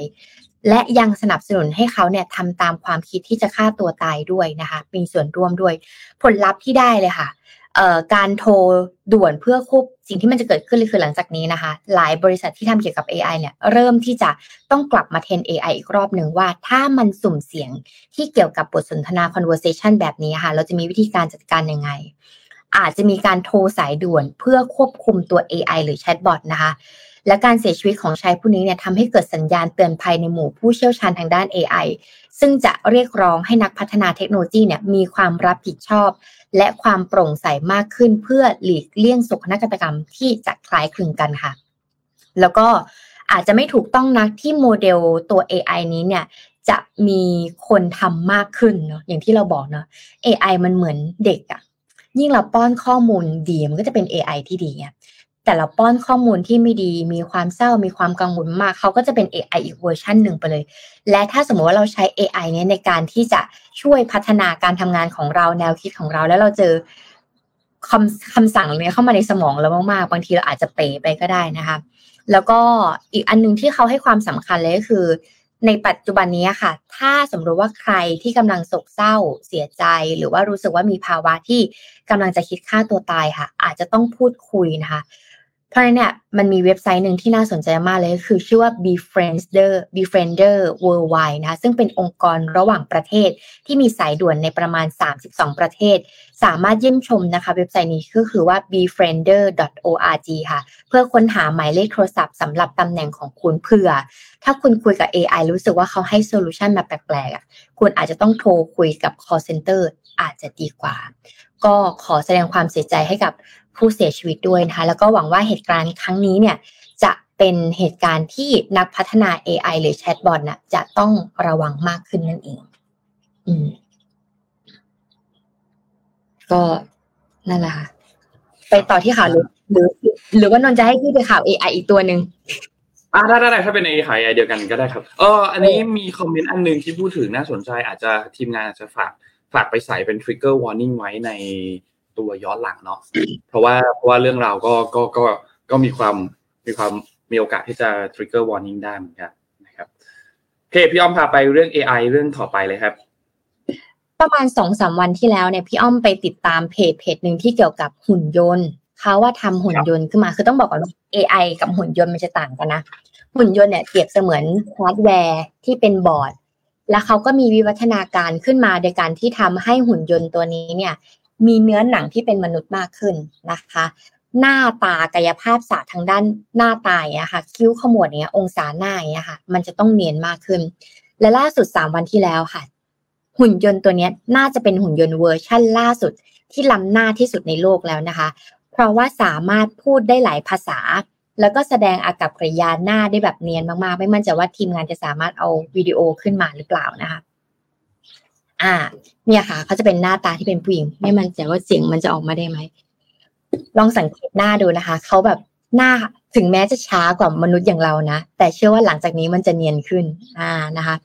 และยังสนับสนุนให้เขาเนี่ยทำตามความคิดที่จะฆ่าตัวตายด้วยนะคะมีส่วนร่วมด้วย ผลลัพธ์ที่ได้เลยค่ะการโทรด่วนเพื่อควบสิ่งที่มันจะเกิดขึ้นเลยคือหลังจากนี้นะคะ หลายบริษัทที่ทำเกี่ยวกับ AI เนี่ยเริ่มที่จะต้องกลับมาเทรน AI อีกรอบหนึ่งว่า ถ้ามันสุ่มเสียงที่เกี่ยวกับบทสนทนา conversation แบบนี้ค่ะ เราจะมีวิธีการจัดการยังไง อาจจะมีการโทรสายด่วนเพื่อควบคุมตัว AI หรือแชทบอทนะคะ และการเสียชีวิตของชายผู้นี้เนี่ยทำให้เกิดสัญญาณเตือนภัยในหมู่ผู้เชี่ยวชาญทางด้าน AI ซึ่งจะเรียกร้องให้นักพัฒนาเทคโนโลยีเนี่ยมีความรับผิดชอบ และความโปร่งใสมากขึ้นเพื่อหลีกเลี่ยงโศกนาฏกรรมที่จะคล้ายคลึงกันค่ะ แล้วก็อาจจะไม่ถูกต้องนักที่โมเดลตัว AI นี้เนี่ยจะมีคนทำมากขึ้นเนาะอย่างที่เราบอกเนาะ AI มันเหมือนเด็กอะยิ่งเราป้อนข้อมูลดีมันก็จะเป็น AI ที่ดีอะ แต่เราป้อนข้อมูลที่ไม่ดี มีความเศร้า มีความกังวลมาก เขาก็จะเป็น AI อีกเวอร์ชันหนึ่งไปเลย และถ้าสมมติว่าเราใช้ AI เนี้ยในการที่จะช่วยพัฒนาการทำงานของเราแนวคิดของเรา แล้วเราเจอคำคำสั่งเนี้ยเข้ามาในสมองเรามากๆ บางทีเราอาจจะเป๋ไปก็ได้นะคะ แล้วก็อีกอันนึงที่เขาให้ความสำคัญเลยก็คือ ในปัจจุบันนี้ค่ะ ถ้าสมมติว่าใครที่กำลังโศกเศร้า เสียใจ หรือว่ารู้สึกว่ามีภาวะที่กำลังจะคิดฆ่าตัวตายค่ะ อาจจะต้องพูดคุยนะคะ เพราะนั้นเนี่ยมันมีเว็บไซต์หนึ่งที่น่าสนใจมากเลยคือชื่อว่า Befriender Befriender Worldwide นะคะซึ่งเป็นองค์กรระหว่างประเทศที่มีสายด่วนในประมาณ 32 ประเทศ สามารถเยี่ยมชมนะคะ เว็บไซต์นี้ก็คือว่า befriender.org ค่ะ เพื่อค้นหาหมายเลขโทรศัพท์สำหรับตำแหน่งของคุณเผื่อ ถ้าคุณคุยกับ AI รู้สึกว่าเขาให้ solution มาแปลกๆคุณอาจจะต้องโทรคุยกับ call center อาจจะดีกว่า ก็ขอแสดงความเสียใจให้กับ ผู้เสียชีวิตด้วยนะคะ แล้วก็หวังว่าเหตุการณ์ครั้งนี้เนี่ยจะเป็นเหตุการณ์ที่นักพัฒนา AI หรือแชทบอทน่ะจะต้องระวังมากขึ้นนั่นเอง อืม ก็นั่นแหละค่ะไปต่อที่ข่าวหรือหรือ หรือว่านนจะให้พี่ไปข่าว AI อีกตัวหนึ่งอ่าได้ได้ถ้าเป็น AI เดียวกันก็ได้ครับเอออันนี้มีคอมเมนต์อันนึงที่พูดถึงน่าสนใจอาจจะทีมงานอาจจะฝากฝากไปใส่เป็น trigger warning ไว้ใน ตัวย้อนหลังเนาะเพราะว่าเพราะว่าเรื่องราวก็ก็ก็ก็มีความมีความมีโอกาสที่จะ trigger warning ได้เหมือนกันนะครับโอเคพี่อ้อมพาไปเรื่อง AI เรื่องต่อไปเลยครับ ประมาณสองสามวันที่แล้วเนี่ยพี่อ้อมไปติดตามเพจเพจหนึ่งที่เกี่ยวกับหุ่นยนต์เขาว่าทำหุ่นยนต์ขึ้นมาคือต้องบอกก่อนว่า AI กับหุ่นยนต์มันจะต่างกันนะหุ่นยนต์เนี่ยเปรียบเสมือนฮาร์ดแวร์ที่เป็นบอร์ด แล้วเขาก็มีวิวัฒนาการขึ้นมาโดยการที่ทำให้หุ่นยนต์ตัวนี้เนี่ย มีเนื้อหนังที่เป็นมนุษย์มากขึ้นนะคะ หน้าตากายภาพศาสตร์ทางด้านหน้าตาย่างเงี้ยค่ะ คิ้วขมวดเนี้ยองศาหน้าอย่างเงี้ยค่ะ มันจะต้องเนียนมากขึ้น และล่าสุดสามวันที่แล้วค่ะ หุ่นยนต์ตัวนี้น่าจะเป็นหุ่นยนต์เวอร์ชั่นล่าสุดที่ล้ำหน้าที่สุดในโลกแล้วนะคะ เพราะว่าสามารถพูดได้หลายภาษา แล้วก็แสดงอากัปกิริยาหน้าได้แบบเนียนมากๆ ไม่มั่นใจว่าทีมงานจะสามารถเอาวิดีโอขึ้นมาหรือเปล่านะคะ อ่า เนี่ยค่ะเขาจะเป็นหน้าตาที่เป็นผู้หญิง ไม่มั่นใจว่าเสียงมันจะออกมาได้ไหมลองสังเกตหน้าดูนะคะเขาแบบหน้าถึงแม้จะช้ากว่ามนุษย์อย่างเรานะ แต่เชื่อว่าหลังจากนี้มันจะเนียนขึ้นอ่านะคะ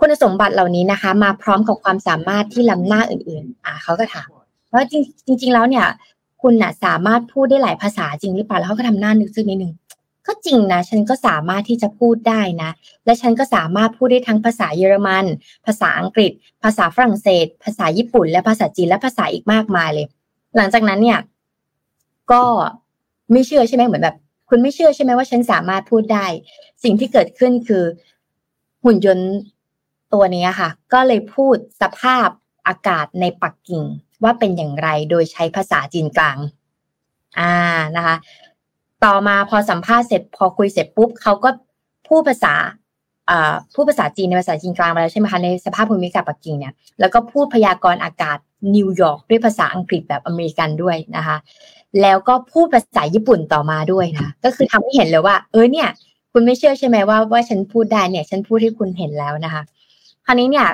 คุณสมบัติเหล่านี้นะคะ มาพร้อมกับความสามารถที่ล้ำหน้าอื่น ๆ อ่าเขาก็ถามว่าจริงจริง ๆ แล้วเนี่ย คุณน่ะสามารถพูดได้หลายภาษาจริงหรือเปล่าแล้วเขาก็ทำหน้านึกซึ่งนิดนึง ก็จริงนะ ฉันก็สามารถที่จะพูดได้นะ และฉันก็สามารถพูดได้ทั้งภาษาเยอรมัน ภาษาอังกฤษ ภาษาฝรั่งเศส ภาษาญี่ปุ่น และภาษาจีนและภาษาอีกมากมายเลย หลังจากนั้นเนี่ย ก็ไม่เชื่อใช่ไหมเหมือนแบบ คุณไม่เชื่อใช่ไหมว่าฉันสามารถพูดได้ สิ่งที่เกิดขึ้นคือ หุ่นยนต์ตัวนี้ค่ะ ก็เลยพูดสภาพอากาศในปักกิ่งว่าเป็นอย่างไรโดยใช้ภาษาจีนกลาง อ่านะคะ ต่อมาพอสัมภาษณ์เสร็จพอคุยเสร็จปุ๊บเขาก็พูดภาษาพูดภาษาจีนในภาษาจีนกลางมาแล้วใช่ไหมคะในสภาพภูมิอากาศปักกิ่งเนี่ยแล้วก็พูดพยากรณ์อากาศนิวยอร์กด้วยภาษาอังกฤษแบบอเมริกันด้วยนะคะ แล้วก็พูดภาษาญี่ปุ่นต่อมาด้วยนะก็คือทำให้เห็นเลยว่า เออเนี่ย คุณไม่เชื่อใช่ไหมว่าว่าฉันพูดได้เนี่ย ฉันพูดให้คุณเห็นแล้วนะคะ คราวนี้เนี่ย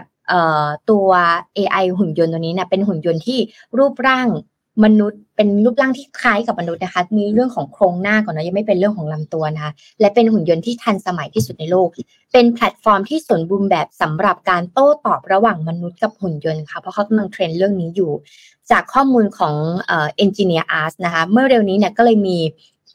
ตัว AI หุ่นยนต์ตัวนี้เนี่ยเป็นหุ่นยนต์ที่รูปร่าง มนุษย์เป็นรูปร่างที่คล้ายกับมนุษย์นะคะ มีเรื่องของโครงหน้าก่อนนะยังไม่เป็นเรื่องของลำตัวนะคะ และเป็นหุ่นยนต์ที่ทันสมัยที่สุดในโลก เป็นแพลตฟอร์มที่สมบูรณ์แบบสำหรับการโต้ตอบระหว่างมนุษย์กับหุ่นยนต์ค่ะ เพราะเขากำลัง train เรื่องนี้อยู่ จากข้อมูลของเอ่อ Engineered Arts นะคะ เมื่อเร็วนี้เนี่ยก็เลยมี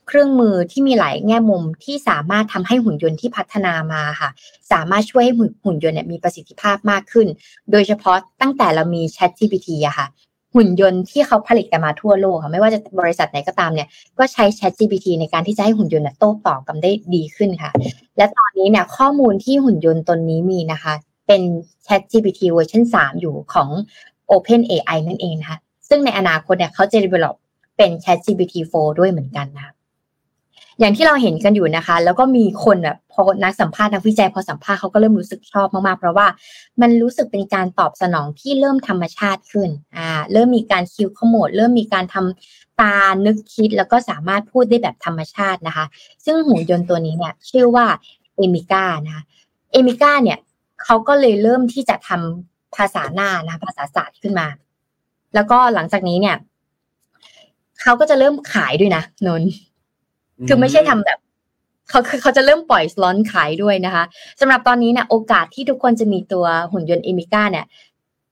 เครื่องมือที่มีหลายแง่มุมที่สามารถทำให้หุ่นยนต์ที่พัฒนามาค่ะ สามารถช่วยให้หุ่นยนต์เนี่ยมีประสิทธิภาพมากขึ้น โดยเฉพาะตั้งแต่เรามี Chat GPT อะค่ะ หุ่นยนต์ที่เขาผลิตกันมาทั่วโลกค่ะไม่ว่าจะบริษัทไหนก็ตามเนี่ยก็ใช้ Chat GPT ในการที่จะให้หุ่นยนต์โต้ตอบกันได้ดีขึ้นค่ะ และตอนนี้เนี่ยข้อมูลที่หุ่นยนต์ตนนี้มีนะคะ เป็น Chat GPT เวอร์ชัน3 อยู่ของ Open AI นั่นเองนะคะซึ่งในอนาคตเนี่ยเขาจะ develop เป็น Chat GPT 4 ด้วยเหมือนกันนะคะ อย่างที่เราเห็นกันอยู่นะคะ แล้วก็มีคนแบบพอนักสัมภาษณ์นักวิจัยพอสัมภาษณ์เขาก็เริ่มรู้สึกชอบมากๆ เพราะว่ามันรู้สึกเป็นการตอบสนองที่เริ่มธรรมชาติขึ้นอ่าเริ่มมีการคิวขมวดเริ่มมีการทำตานึกคิดแล้วก็สามารถพูดได้แบบธรรมชาตินะคะ ซึ่งหุ่นยนต์ตัวนี้เนี่ยชื่อว่าเอมิก้านะคะเอมิก้าเนี่ยเขาก็เลยเริ่มที่จะทำภาษาหน้านะภาษาศาสตร์ขึ้นมา แล้วก็หลังจากนี้เนี่ยเขาก็จะเริ่มขายด้วยนะนน คือไม่ใช่ทำแบบเขาเขาจะเริ่มปล่อยสล็อนขายด้วยนะคะสำหรับตอนนี้เนี่ยโอกาสที่ทุกคนจะมีตัวหุ่นยนต์เอมิก้าเนี่ย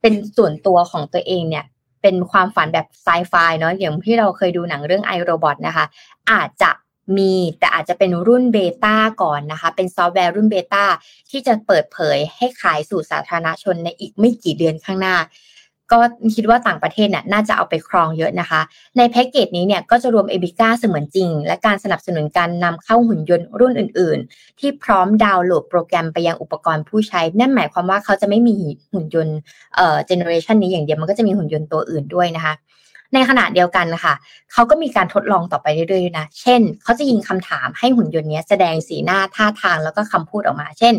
เป็นส่วนตัวของตัวเองเนี่ย เป็นความฝันแบบไซไฟเนาะอย่างที่เราเคยดูหนังเรื่อง I, Robot นะคะ อาจจะมีแต่อาจจะเป็นรุ่น beta ก่อนนะคะ เป็นซอฟต์แวร์รุ่น beta ที่จะเปิดเผยให้ขายสู่สาธารณชนในอีกไม่กี่เดือนข้างหน้า ก็คิดว่าต่างประเทศเนี่ยน่าจะเอาไปครองเยอะนะคะ ในแพ็กเกจนี้เนี่ยก็จะรวม Ameca เสมือนจริง และการสนับสนุนการนำเข้าหุ่นยนต์รุ่นอื่น ๆ ที่พร้อมดาวน์โหลดโปรแกรมไปยังอุปกรณ์ผู้ใช้ นั่นหมายความว่าเขาจะไม่มีหุ่นยนต์เอ่อเจเนอเรชันนี้อย่างเดียวมันก็จะมีหุ่นยนต์ตัวอื่นด้วยนะคะในขณะเดียวกันนะคะเขาก็มีการทดลองต่อไปเรื่อยๆนะ เช่น เขาจะยิงคำถามให้หุ่นยนต์นี้แสดงสีหน้าท่าทางแล้วก็คำพูดออกมา เช่น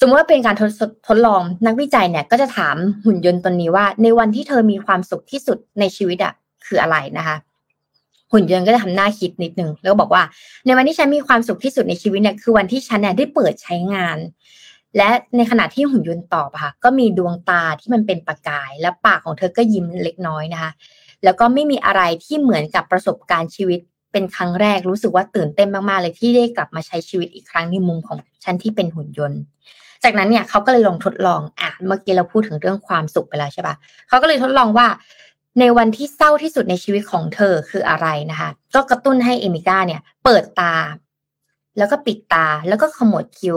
สมมติว่าเป็นการทดทดลองนักวิจัยเนี่ยก็จะถามหุ่นยนต์ตนนี้ว่า ในวันที่เธอมีความสุขที่สุดในชีวิตอะคืออะไรนะคะ หุ่นยนต์ก็จะทำหน้าคิดนิดนึงแล้วบอกว่า ในวันที่ฉันมีความสุขที่สุดในชีวิตเนี่ยคือวันที่ฉันเนี่ยได้เปิดใช้งาน และในขณะที่หุ่นยนต์ตอบค่ะ ก็มีดวงตาที่มันเป็นประกาย และปากของเธอก็ยิ้มเล็กน้อยนะคะ แล้วก็ไม่มีอะไรที่เหมือนกับประสบการณ์ชีวิตเป็นครั้งแรกรู้สึกว่าตื่นเต้นมากๆเลยที่ได้กลับมาใช้ชีวิตอีกครั้งในมุมของฉันที่เป็นหุ่นยนต์ จากนั้นเนี่ยเขาก็เลยลองทดลองอะเมื่อกี้เราพูดถึงเรื่องความสุขไปแล้วใช่ปะเขาก็เลยทดลองว่า ในวันที่เศร้าที่สุดในชีวิตของเธอคืออะไรนะคะ ก็กระตุ้นให้เอมิก้าเนี่ย เปิดตา แล้วก็ปิดตาแล้วก็ขมวดคิ้ว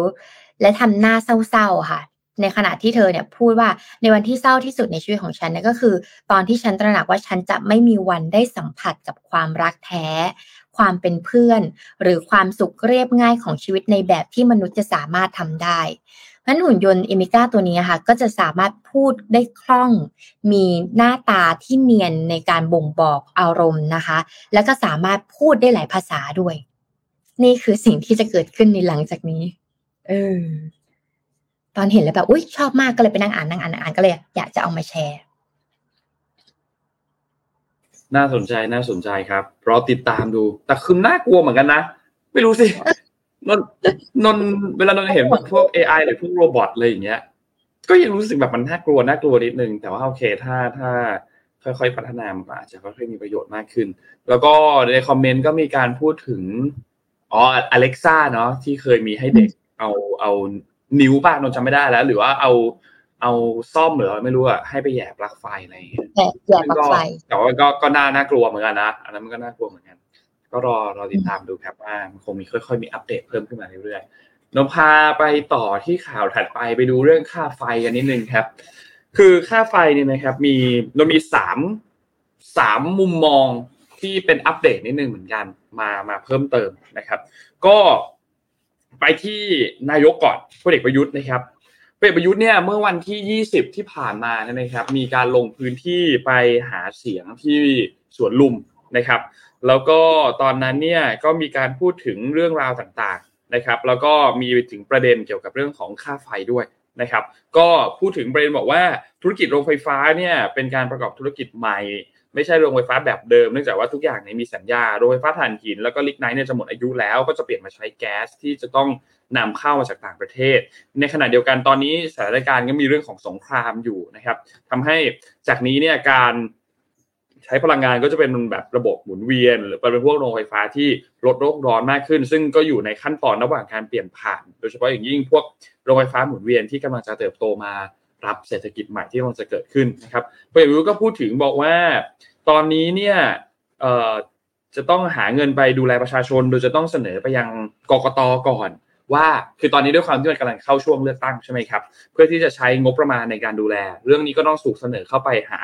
และทำหน้าเศร้าๆค่ะ ในขณะที่เธอเนี่ยพูดว่าในวันที่เศร้าที่สุดในชีวิตของฉันเนี่ยก็คือ ตอนที่ฉันตระหนักว่าฉันจะไม่มีวันได้สัมผัสกับความรักแท้ความเป็นเพื่อน หรือความสุขเรียบง่ายของชีวิตในแบบที่มนุษย์จะสามารถทำได้ เพราะหุ่นยนต์เอมิก้าตัวนี้ค่ะก็จะสามารถพูดได้คล่อง มีหน้าตาที่เนียนในการบ่งบอกอารมณ์นะคะ แล้วก็สามารถพูดได้หลายภาษาด้วย นี่คือสิ่งที่จะเกิดขึ้นในหลังจากนี้เออตอนเห็นแล้วแบบอุ้ยชอบมากก็เลยไปนั่งอ่านนั่งอ่านอ่านก็เลย อยากจะเอามาแชร์ น่าสนใจน่าสนใจครับรอติดตามดู แต่คือน่ากลัวเหมือนกันนะ ไม่รู้สิ นนนนเวลานนเห็นพวก AI หรือพวกโรบอทอะไรอย่างเงี้ย ก็ยังรู้สึกแบบมันน่ากลัวน่ากลัวนิดนึง แต่ว่าโอเคถ้าถ้าค่อยๆพัฒนามันอาจจะค่อยๆมีประโยชน์มากขึ้น แล้วก็ในคอมเมนต์ก็มีการพูดถึงอ๋ออเล็กซ่าเนาะที่เคยมีให้เด็กเอาเอานิ้วป้านนจำไม่ได้แล้ว หรือว่าเอาเอาซ่อมหรือไม่รู้อะให้ไปแย่ปลั๊กไฟอะไรอย่างเงี้ยแย่ปลั๊กไฟแต่ว่าก็ก็น่าน่ากลัวเหมือนกันนะอันนั้นมันก็น่ากลัวเหมือนกัน ก็รอรอติดตามดูครับว่ามันคงมีค่อยๆมีอัปเดตเพิ่มขึ้นมาเรื่อยๆนพาไปต่อที่ข่าวถัดไปไปดูเรื่องค่าไฟกันนิดนึงครับ คือค่าไฟเนี่ยนะครับ มีเรามีสามสามมุมมองที่เป็นอัปเดตนิดนึงเหมือนกันมามาเพิ่มเติมนะครับ ก็ไปที่นายกก่อนพลเอกประยุทธ์นะครับพลเอกประยุทธ์เนี่ยเมื่อวันที่ 20 ที่ผ่านมานะครับ มีการลงพื้นที่ไปหาเสียงที่สวนลุมนะครับ แล้วก็ตอนนั้นเนี่ยก็มีการพูดถึงเรื่องราวต่างๆนะครับ แล้วก็มีถึงประเด็นเกี่ยวกับเรื่องของค่าไฟด้วยนะครับ ก็พูดถึงประเด็นบอกว่าธุรกิจโรงไฟฟ้าเนี่ยเป็นการประกอบธุรกิจใหม่ ไม่ใช่โรงไฟฟ้าแบบเดิมเนื่องจากว่าทุกอย่างเนี่ยมีสัญญาโรงไฟฟ้าถ่านหินแล้วก็ลิกไนท์เนี่ยจะหมดอายุแล้วก็จะเปลี่ยนมาใช้แก๊สที่จะต้องนำเข้ามาจากต่างประเทศ ในขณะเดียวกันตอนนี้สถานการณ์ก็มีเรื่องของสงครามอยู่นะครับทำให้จากนี้เนี่ยการ ใช้พลังงานก็จะเป็นแบบระบบหมุนเวียน หรือเป็นพวกโรงไฟฟ้าที่ลดโลกร้อนมากขึ้น ซึ่งก็อยู่ในขั้นตอนระหว่างการเปลี่ยนผ่าน โดยเฉพาะอย่างยิ่งพวกโรงไฟฟ้าหมุนเวียนที่กำลังจะเติบโตมารับเศรษฐกิจใหม่ที่กำลังจะเกิดขึ้นนะครับเประยุทธ์ก็พูดถึงบอกว่า ตอนนี้เนี่ยจะต้องหาเงินไปดูแลประชาชน โดยจะต้องเสนอไปยังกกตก่อน ว่าคือตอนนี้ด้วยความที่มันกำลังเข้าช่วงเลือกตั้งใช่ไหมครับ เพื่อที่จะใช้งบประมาณในการดูแล เรื่องนี้ก็ต้องสูกเสนอเข้าไปหา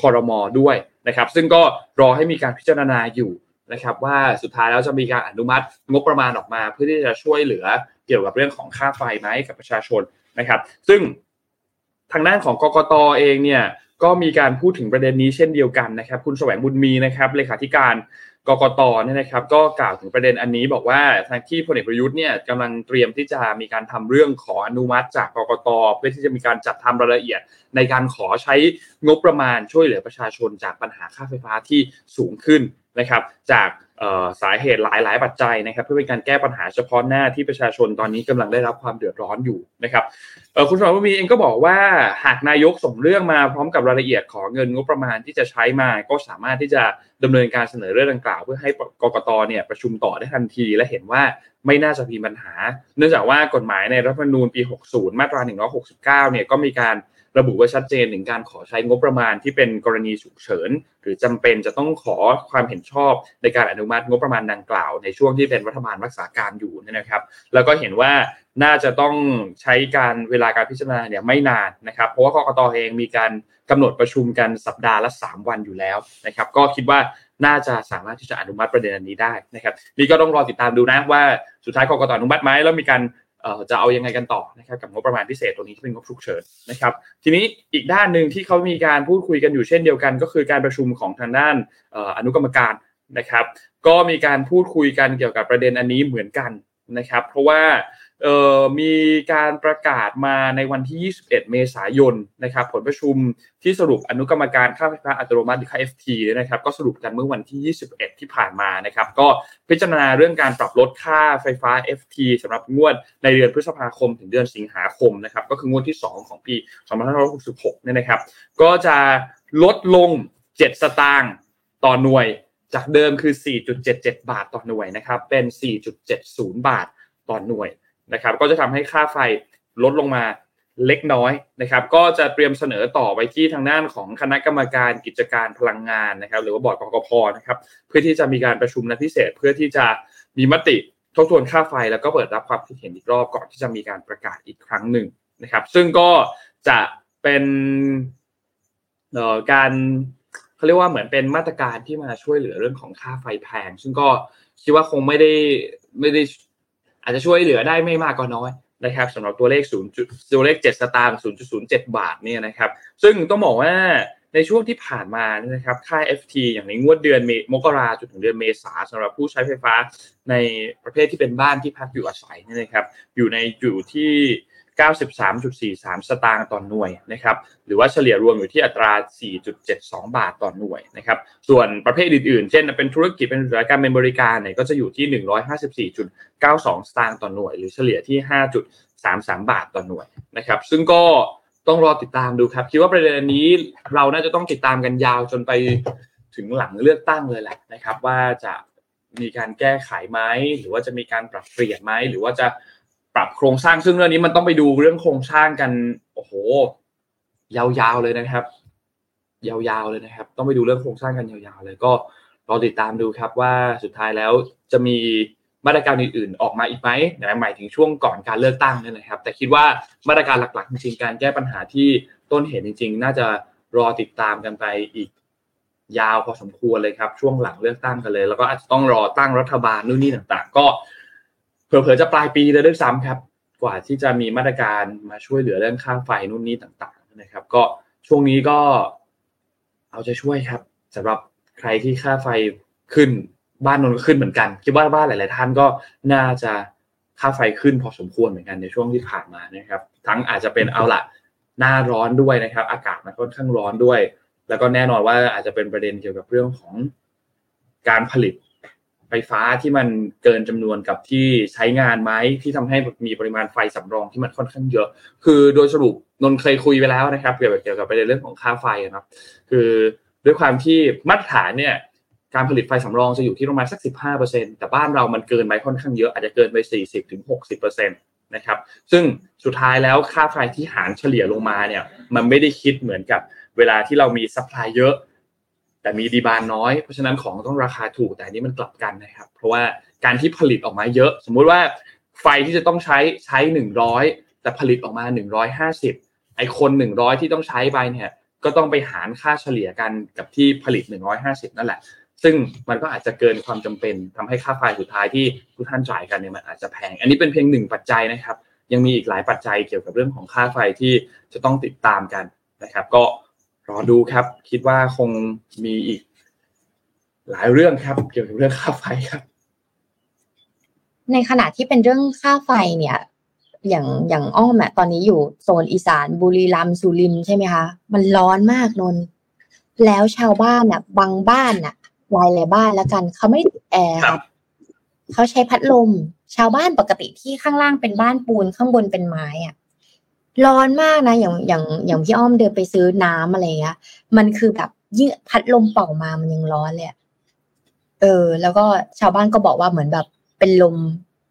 คอรมอด้วย นะครับ ซึ่งก็รอให้มีการพิจารณาอยู่นะครับว่าสุดท้ายแล้วจะมีการอนุมัติงบประมาณออกมา เพื่อที่จะช่วยเหลือเกี่ยวกับเรื่องของค่าไฟไหมกับประชาชนนะครับ ซึ่งทางด้านของกกตเองเนี่ย ก็มีการพูดถึงประเด็นนี้เช่นเดียวกันนะครับ คุณแสวงบุญมีนะครับเลขาธิการกกตเนี่ยนะครับ ก็กล่าวถึงประเด็นอันนี้บอกว่าทางที่พลเอกประยุทธ์เนี่ยกำลังเตรียมที่จะมีการทำเรื่องขออนุมัติจากกกตเพื่อที่จะมีการจัดทำรายละเอียด ในการขอใช้งบประมาณช่วยเหลือประชาชนจากปัญหาค่าไฟฟ้าที่สูงขึ้นนะครับ จาก สาเหตุหลายๆปัจจัยนะครับ เพื่อเป็นการแก้ปัญหาเฉพาะหน้าที่ประชาชนตอนนี้กำลังได้รับความเดือดร้อนอยู่นะครับคุณสมบัติมีเองก็บอกว่าหากนายกส่งเรื่องมาพร้อมกับรายละเอียดของเงินงบประมาณที่จะใช้มา ก็สามารถที่จะดำเนินการเสนอเรื่องดังกล่าว เพื่อให้กกตเนี่ยประชุมต่อได้ทันที และเห็นว่าไม่น่าจะมีปัญหา เนื่องจากว่ากฎหมายในรัฐธรรมนูญปี 60 มาตรา 169 เนี่ยก็มีการ ระบุไว้ชัดเจนถึงการขอใช้งบประมาณที่เป็นกรณีฉุกเฉิน หรือจำเป็นจะต้องขอความเห็นชอบในการอนุมัติงบประมาณดังกล่าว ในช่วงที่เป็นรัฐบาลรักษาการอยู่นะครับ แล้วก็เห็นว่าน่าจะต้องใช้การเวลาการพิจารณาเนี่ยไม่นานนะครับ เพราะว่ากรกตเองมีการกำหนดประชุมกันสัปดาห์ละ 3 วันอยู่แล้วนะครับ ก็คิดว่าน่าจะสามารถที่จะอนุมัติประเด็นนี้ได้นะครับ นี่ก็ต้องรอติดตามดูนะว่าสุดท้ายกรกตอนุมัติไหมแล้วมีการ จะเอายังไงกันต่อนะครับกับงบประมาณพิเศษตัวนี้ที่เป็นงบฉุกเฉินนะครับ ทีนี้อีกด้านหนึ่งที่เขามีการพูดคุยกันอยู่เช่นเดียวกัน ก็คือการประชุมของทางด้านอนุกรรมการนะครับ ก็มีการพูดคุยกันเกี่ยวกับประเด็นอันนี้เหมือนกันนะครับ เพราะว่า เอ่อมีการประกาศมาในวันที่ 21 เมษายนนะครับผลประชุมที่สรุปอนุกรรมการค่าไฟฟ้าอัตโนมัติหรือค่า FT นะครับก็สรุปกันเมื่อวันที่ 21 ที่ผ่านมานะครับก็พิจารณาเรื่องการปรับลดค่าไฟฟ้า FT สำหรับงวดในเดือนพฤษภาคมถึงเดือนสิงหาคมนะครับก็คืองวดที่ 2 ของปี 2566 เนี่ยนะครับ ก็จะลดลง 7 สตางค์ต่อหน่วยจากเดิมคือ 4.77 บาทต่อหน่วยนะครับเป็น 4.70 บาทต่อหน่วย นะครับ ก็จะทำให้ค่าไฟลดลงมาเล็กน้อยนะครับ ก็จะเตรียมเสนอต่อไปที่ทางด้านของคณะกรรมการกิจการพลังงานนะครับ หรือว่าบอร์ดกกพนะครับ เพื่อที่จะมีการประชุมนัดพิเศษ เพื่อที่จะมีมติทบทวนค่าไฟ แล้วก็เปิดรับความคิดเห็นอีกรอบก่อนที่จะมีการประกาศอีกครั้งหนึ่งนะครับ ซึ่งก็จะเป็นการเขาเรียกว่าเหมือนเป็นมาตรการที่มาช่วยเหลือเรื่องของค่าไฟแพง ซึ่งก็คิดว่าคงไม่ได้ไม่ได้ อาจจะช่วยเหลือได้ไม่มากก็น้อยนะครับสำหรับตัวเลข0ตัวเลข7สตางค์0.07 บาทเนี่ยนะครับ ซึ่งต้องบอกว่าในช่วงที่ผ่านมานะครับค่า FT อย่างในงวดเดือนมกราจนถึงเดือนเมษาสำหรับผู้ใช้ไฟฟ้าในประเภทที่เป็นบ้านที่พักอยู่อาศัยนี่นะครับอยู่ในอยู่ที่ 93.43 สตางค์ต่อหน่วยนะครับหรือว่าเฉลี่ยรวมอยู่ที่อัตรา 4.72 บาทต่อหน่วยนะครับส่วนประเภทอื่นๆ เช่นเป็นธุรกิจเป็นอุตสาหกรรมเป็นบริการเนี่ยก็จะอยู่ที่ 154.92 สตางค์ต่อหน่วย หรือเฉลี่ยที่ 5.33 บาทต่อหน่วยนะครับซึ่งก็ต้องรอติดตามดูครับคิดว่าประเด็นนี้เราน่าจะต้องติดตามกันยาวจนไปถึงหลังเลือกตั้งเลยแหละนะครับ ว่าจะมีการแก้ไขไหมหรือว่าจะมีการปรับเปลี่ยนไหมหรือว่าจะ ปรับโครงสร้างซึ่งเรื่องนี้มันต้องไปดูเรื่องโครงสร้างกัน โอ้โห ยาวๆเลยนะครับ ยาวๆเลยนะครับ ต้องไปดูเรื่องโครงสร้างกันยาวๆเลยก็รอติดตามดูครับว่าสุดท้ายแล้วจะมีมาตรการอื่นๆ ออกมาอีกไหมหมายถึงช่วงก่อนการเลือกตั้งนี่นะครับ แต่คิดว่ามาตรการหลักๆจริงๆการแก้ปัญหาที่ต้นเหตุจริง ๆ น่าจะรอติดตามกันไปอีกยาวพอสมควรเลยครับ ช่วงหลังเลือกตั้งกันเลย แล้วก็อาจจะต้องรอตั้งรัฐบาลนู่นนี่ต่าง ๆ ก็ เผลอๆจะปลายปีเลยด้วยซ้ำครับ กว่าที่จะมีมาตรการมาช่วยเหลือเรื่องค่าไฟนู่นนี่ต่างๆนะครับ ก็ช่วงนี้ก็เอาจะช่วยครับสำหรับใครที่ค่าไฟขึ้นบ้านนนก็ขึ้นเหมือนกัน คิดว่าบ้านหลาย ๆ ท่านก็น่าจะค่าไฟขึ้นพอสมควรเหมือนกันในช่วงที่ผ่านมานะครับ ทั้งอาจจะเป็นเอาละหน้าร้อนด้วยนะครับ อากาศมันค่อนข้างร้อนด้วย แล้วก็แน่นอนว่าอาจจะเป็นประเด็นเกี่ยวกับเรื่องของการผลิต ไฟฟ้าที่มันเกินจำนวนกับที่ใช้งานไหมที่ทำให้มีปริมาณไฟสำรองที่มันค่อนข้างเยอะ คือโดยสรุปนนเคยคุยไปแล้วนะครับเกี่ยวกับเกี่ยวกับประเด็นเรื่องของค่าไฟนะครับคือด้วยความที่มาตรฐานเนี่ยการผลิตไฟสำรองจะอยู่ที่ประมาณสัก 15%แต่บ้านเรามันเกินไปค่อนข้างเยอะอาจจะเกินไป 40-60%นะครับซึ่งสุดท้ายแล้วค่าไฟที่หารเฉลี่ยลงมาเนี่ยมันไม่ได้คิดเหมือนกับเวลาที่เรามี supply เยอะ แต่มี demand น้อยเพราะฉะนั้นของต้องราคาถูกแต่นี้มันกลับกันนะครับ เพราะว่าการที่ผลิตออกมาเยอะ สมมุติว่าไฟที่จะต้องใช้ใช้หนึ่งร้อยแต่ผลิตออกมาหนึ่งร้อยห้าสิบไอคนหนึ่งร้อยที่ต้องใช้ไปเนี่ยก็ต้องไปหารค่าเฉลี่ยกันกับที่ผลิตหนึ่งร้อยห้าสิบนั่นแหละ ซึ่งมันก็อาจจะเกินความจำเป็นทำให้ค่าไฟสุดท้ายที่ทุกท่านจ่ายกันเนี่ยมันอาจจะแพง อันนี้เป็นเพียงหนึ่งปัจจัยนะครับ ยังมีอีกหลายปัจจัยเกี่ยวกับเรื่องของค่าไฟที่จะต้องติดตามกันนะครับ ก็ รอดูครับ คิดว่าคงมีอีก หลายเรื่องครับ เกี่ยวกับเรื่องค่าไฟครับ ในขณะที่เป็นเรื่องค่าไฟเนี่ย อย่างอย่างอ้อมอะตอนนี้อยู่โซนอีสานบุรีรัมย์สุรินทร์ใช่ไหมคะ มันร้อนมากนนแล้วชาวบ้านอะบางบ้านอะหลายหลายบ้านแล้วกันเขาไม่ติดแอร์ครับเขาใช้พัดลม ชาวบ้านปกติที่ข้างล่างเป็นบ้านปูนข้างบนเป็นไม้อะ ร้อนมากนะ อย่างอย่างอย่างพี่อ้อมเดินไปซื้อน้ำอะไรเงี้ยมันคือแบบยิ่งพัดลมเป่ามามันยังร้อนเลยอะเออ แล้วก็ชาวบ้านก็บอกว่าเหมือนแบบเป็นลม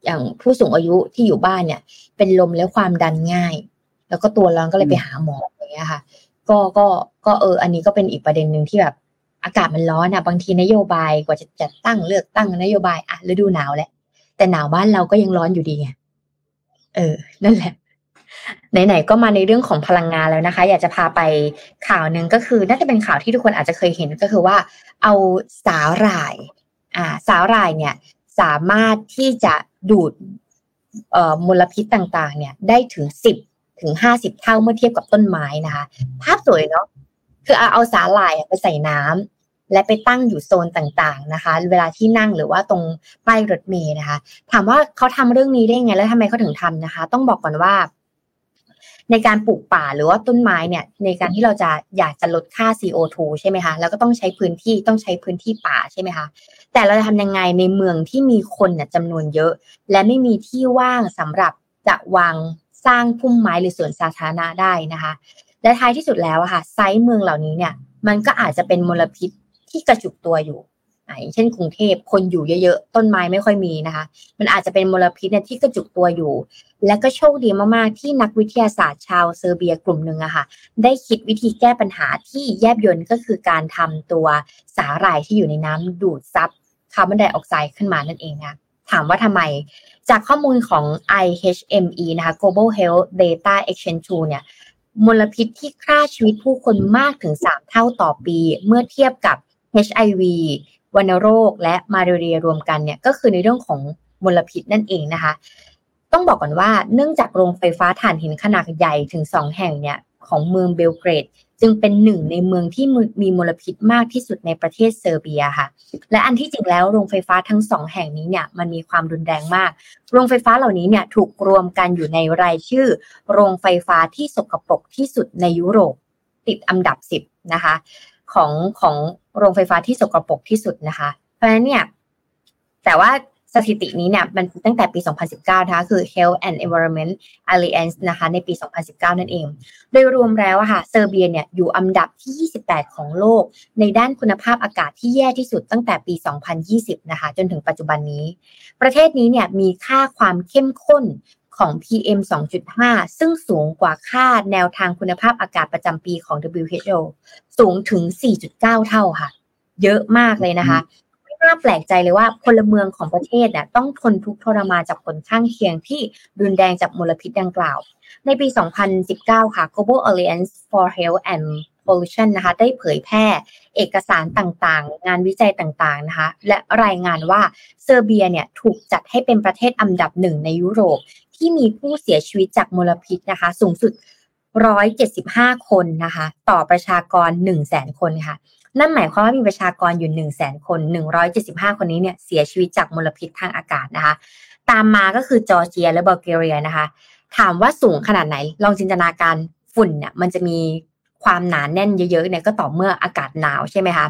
อย่างผู้สูงอายุที่อยู่บ้านเนี่ย เป็นลมแล้วความดันง่าย แล้วก็ตัวร้อนก็เลยไปหาหมออย่างเงี้ยค่ะ ก็ก็ก็เออ อันนี้ก็เป็นอีกประเด็นหนึ่งที่แบบอากาศมันร้อนอะ บางทีนโยบายกว่าจะจัดตั้งเลือกตั้งนโยบายอะฤดูหนาวแหละ แต่หนาวบ้านเราก็ยังร้อนอยู่ดีไงเออ นั่นแหละ ไหนๆก็มาในเรื่องของพลังงานแล้วนะคะ อยากจะพาไปข่าวหนึ่งก็คือ น่าจะเป็นข่าวที่ทุกคนอาจจะเคยเห็นก็คือว่า เอาสาหร่ายอ่าสาหร่ายเนี่ยสามารถที่จะดูดเอ่อมลพิษต่างๆ เนี่ยได้ถึงสิบถึงห้าสิบเท่าเมื่อเทียบกับต้นไม้นะคะ ภาพสวยเนาะคือเอาเอาสาหร่ายไปใส่น้ำและไปตั้งอยู่โซนต่างๆนะคะ เวลาที่นั่งหรือว่าตรงป้ายรถเมล์นะคะ ถามว่าเขาทำเรื่องนี้ได้ไงแล้วทำไมเขาถึงทำนะคะ ต้องบอกก่อนว่า ในการปลูกป่าหรือว่าต้นไม้เนี่ยในการที่เราจะอยากจะลดค่า CO2 ใช่ไหมคะแล้วก็ต้องใช้พื้นที่ต้องใช้พื้นที่ป่าใช่ไหมคะแต่เราจะทำยังไงในเมืองที่มีคนเนี่ยจำนวนเยอะ และไม่มีที่ว่างสำหรับจะวางสร้างพุ่มไม้หรือสวนสาธารณะได้นะคะ และท้ายที่สุดแล้วอะค่ะไซส์เมืองเหล่านี้เนี่ยมันก็อาจจะเป็นมลพิษที่กระจุกตัวอยู่ เช่นกรุงเทพคนอยู่เยอะๆ ต้นไม้ไม่ค่อยมีนะคะ มันอาจจะเป็นมลพิษเนี่ยที่กระจุกตัวอยู่ และก็โชคดีมากๆ ที่นักวิทยาศาสตร์ชาวเซอร์เบียกลุ่มหนึ่งอะค่ะ ได้คิดวิธีแก้ปัญหาที่แยบยลก็คือการทำตัวสาหร่ายที่อยู่ในน้ำดูดซับคาร์บอนไดออกไซด์ขึ้นมานั่นเองนะถามว่าทำไม จากข้อมูลของ IHME นะคะ Global Health Data Exchange Tool เนี่ยมลพิษที่ฆ่าชีวิตผู้คนมากถึง 3 เท่าต่อปี เมื่อเทียบกับ HIV วัณโรคและมาเรียรวมกันเนี่ยก็คือในเรื่องของมลพิษนั่นเองนะคะ ต้องบอกก่อนว่าเนื่องจากโรงไฟฟ้าถ่านหินขนาดใหญ่ถึง 2 แห่งเนี่ยของเมืองเบลเกรด จึงเป็นหนึ่งในเมืองที่มีมลพิษมากที่สุดในประเทศเซอร์เบียค่ะ และอันที่จริงแล้วโรงไฟฟ้าทั้งสองแห่งนี้เนี่ยมันมีความรุนแรงมาก โรงไฟฟ้าเหล่านี้เนี่ยถูกรวมกันอยู่ในรายชื่อ โรงไฟฟ้าที่สกปรกที่สุดในยุโรปติดอันดับสิบนะคะ ของของโรงไฟฟ้าที่สกปรกที่สุดนะคะ เพราะฉะนั้นเนี่ยแต่ว่าสถิตินี้เนี่ยมันตั้งแต่ปี 2019 นะคะ คือ Health and Environment Alliance นะคะ ในปี 2019 นั่นเอง โดยรวมแล้วค่ะ เซอร์เบียเนี่ยอยู่อันดับที่ 28 ของโลก ในด้านคุณภาพอากาศที่แย่ที่สุดตั้งแต่ปี 2020 นะคะ จนถึงปัจจุบันนี้ ประเทศนี้เนี่ยมีค่าความเข้มข้น ของ PM 2.5 ซึ่งสูงกว่าค่าแนวทางคุณภาพอากาศประจำปีของ WHO สูงถึง 4.9 เท่าค่ะ เยอะมากเลยนะคะไม่น่าแปลกใจเลยว่าพลเมืองของประเทศเนี่ยต้องทนทุกข์ทรมานจากผลข้างเคียงที่รุนแรงจากมลพิษดังกล่าว ในปี 2019 ค่ะ Global Alliance for Health and Pollution นะคะได้เผยแพร่เอกสารต่างๆ งานวิจัยต่างๆนะคะและรายงานว่าเซอร์เบียเนี่ยถูกจัดให้เป็นประเทศอันดับหนึ่งในยุโรป ที่มีผู้เสียชีวิตจากมลพิษนะคะ สูงสุด 175 คนนะคะ ต่อประชากร 100,000 คนค่ะ นั่นหมายความว่ามีประชากรอยู่ 100,000 คน 175 คนนี้เนี่ยเสียชีวิตจากมลพิษทางอากาศนะคะ ตามมาก็คือจอร์เจียและบัลแกเรียนะคะ ถามว่าสูงขนาดไหน ลองจินตนาการฝุ่นเนี่ยมันจะมีความหนานแน่นเยอะๆเนี่ยก็ต่อเมื่ออากาศหนาวใช่ไหมคะ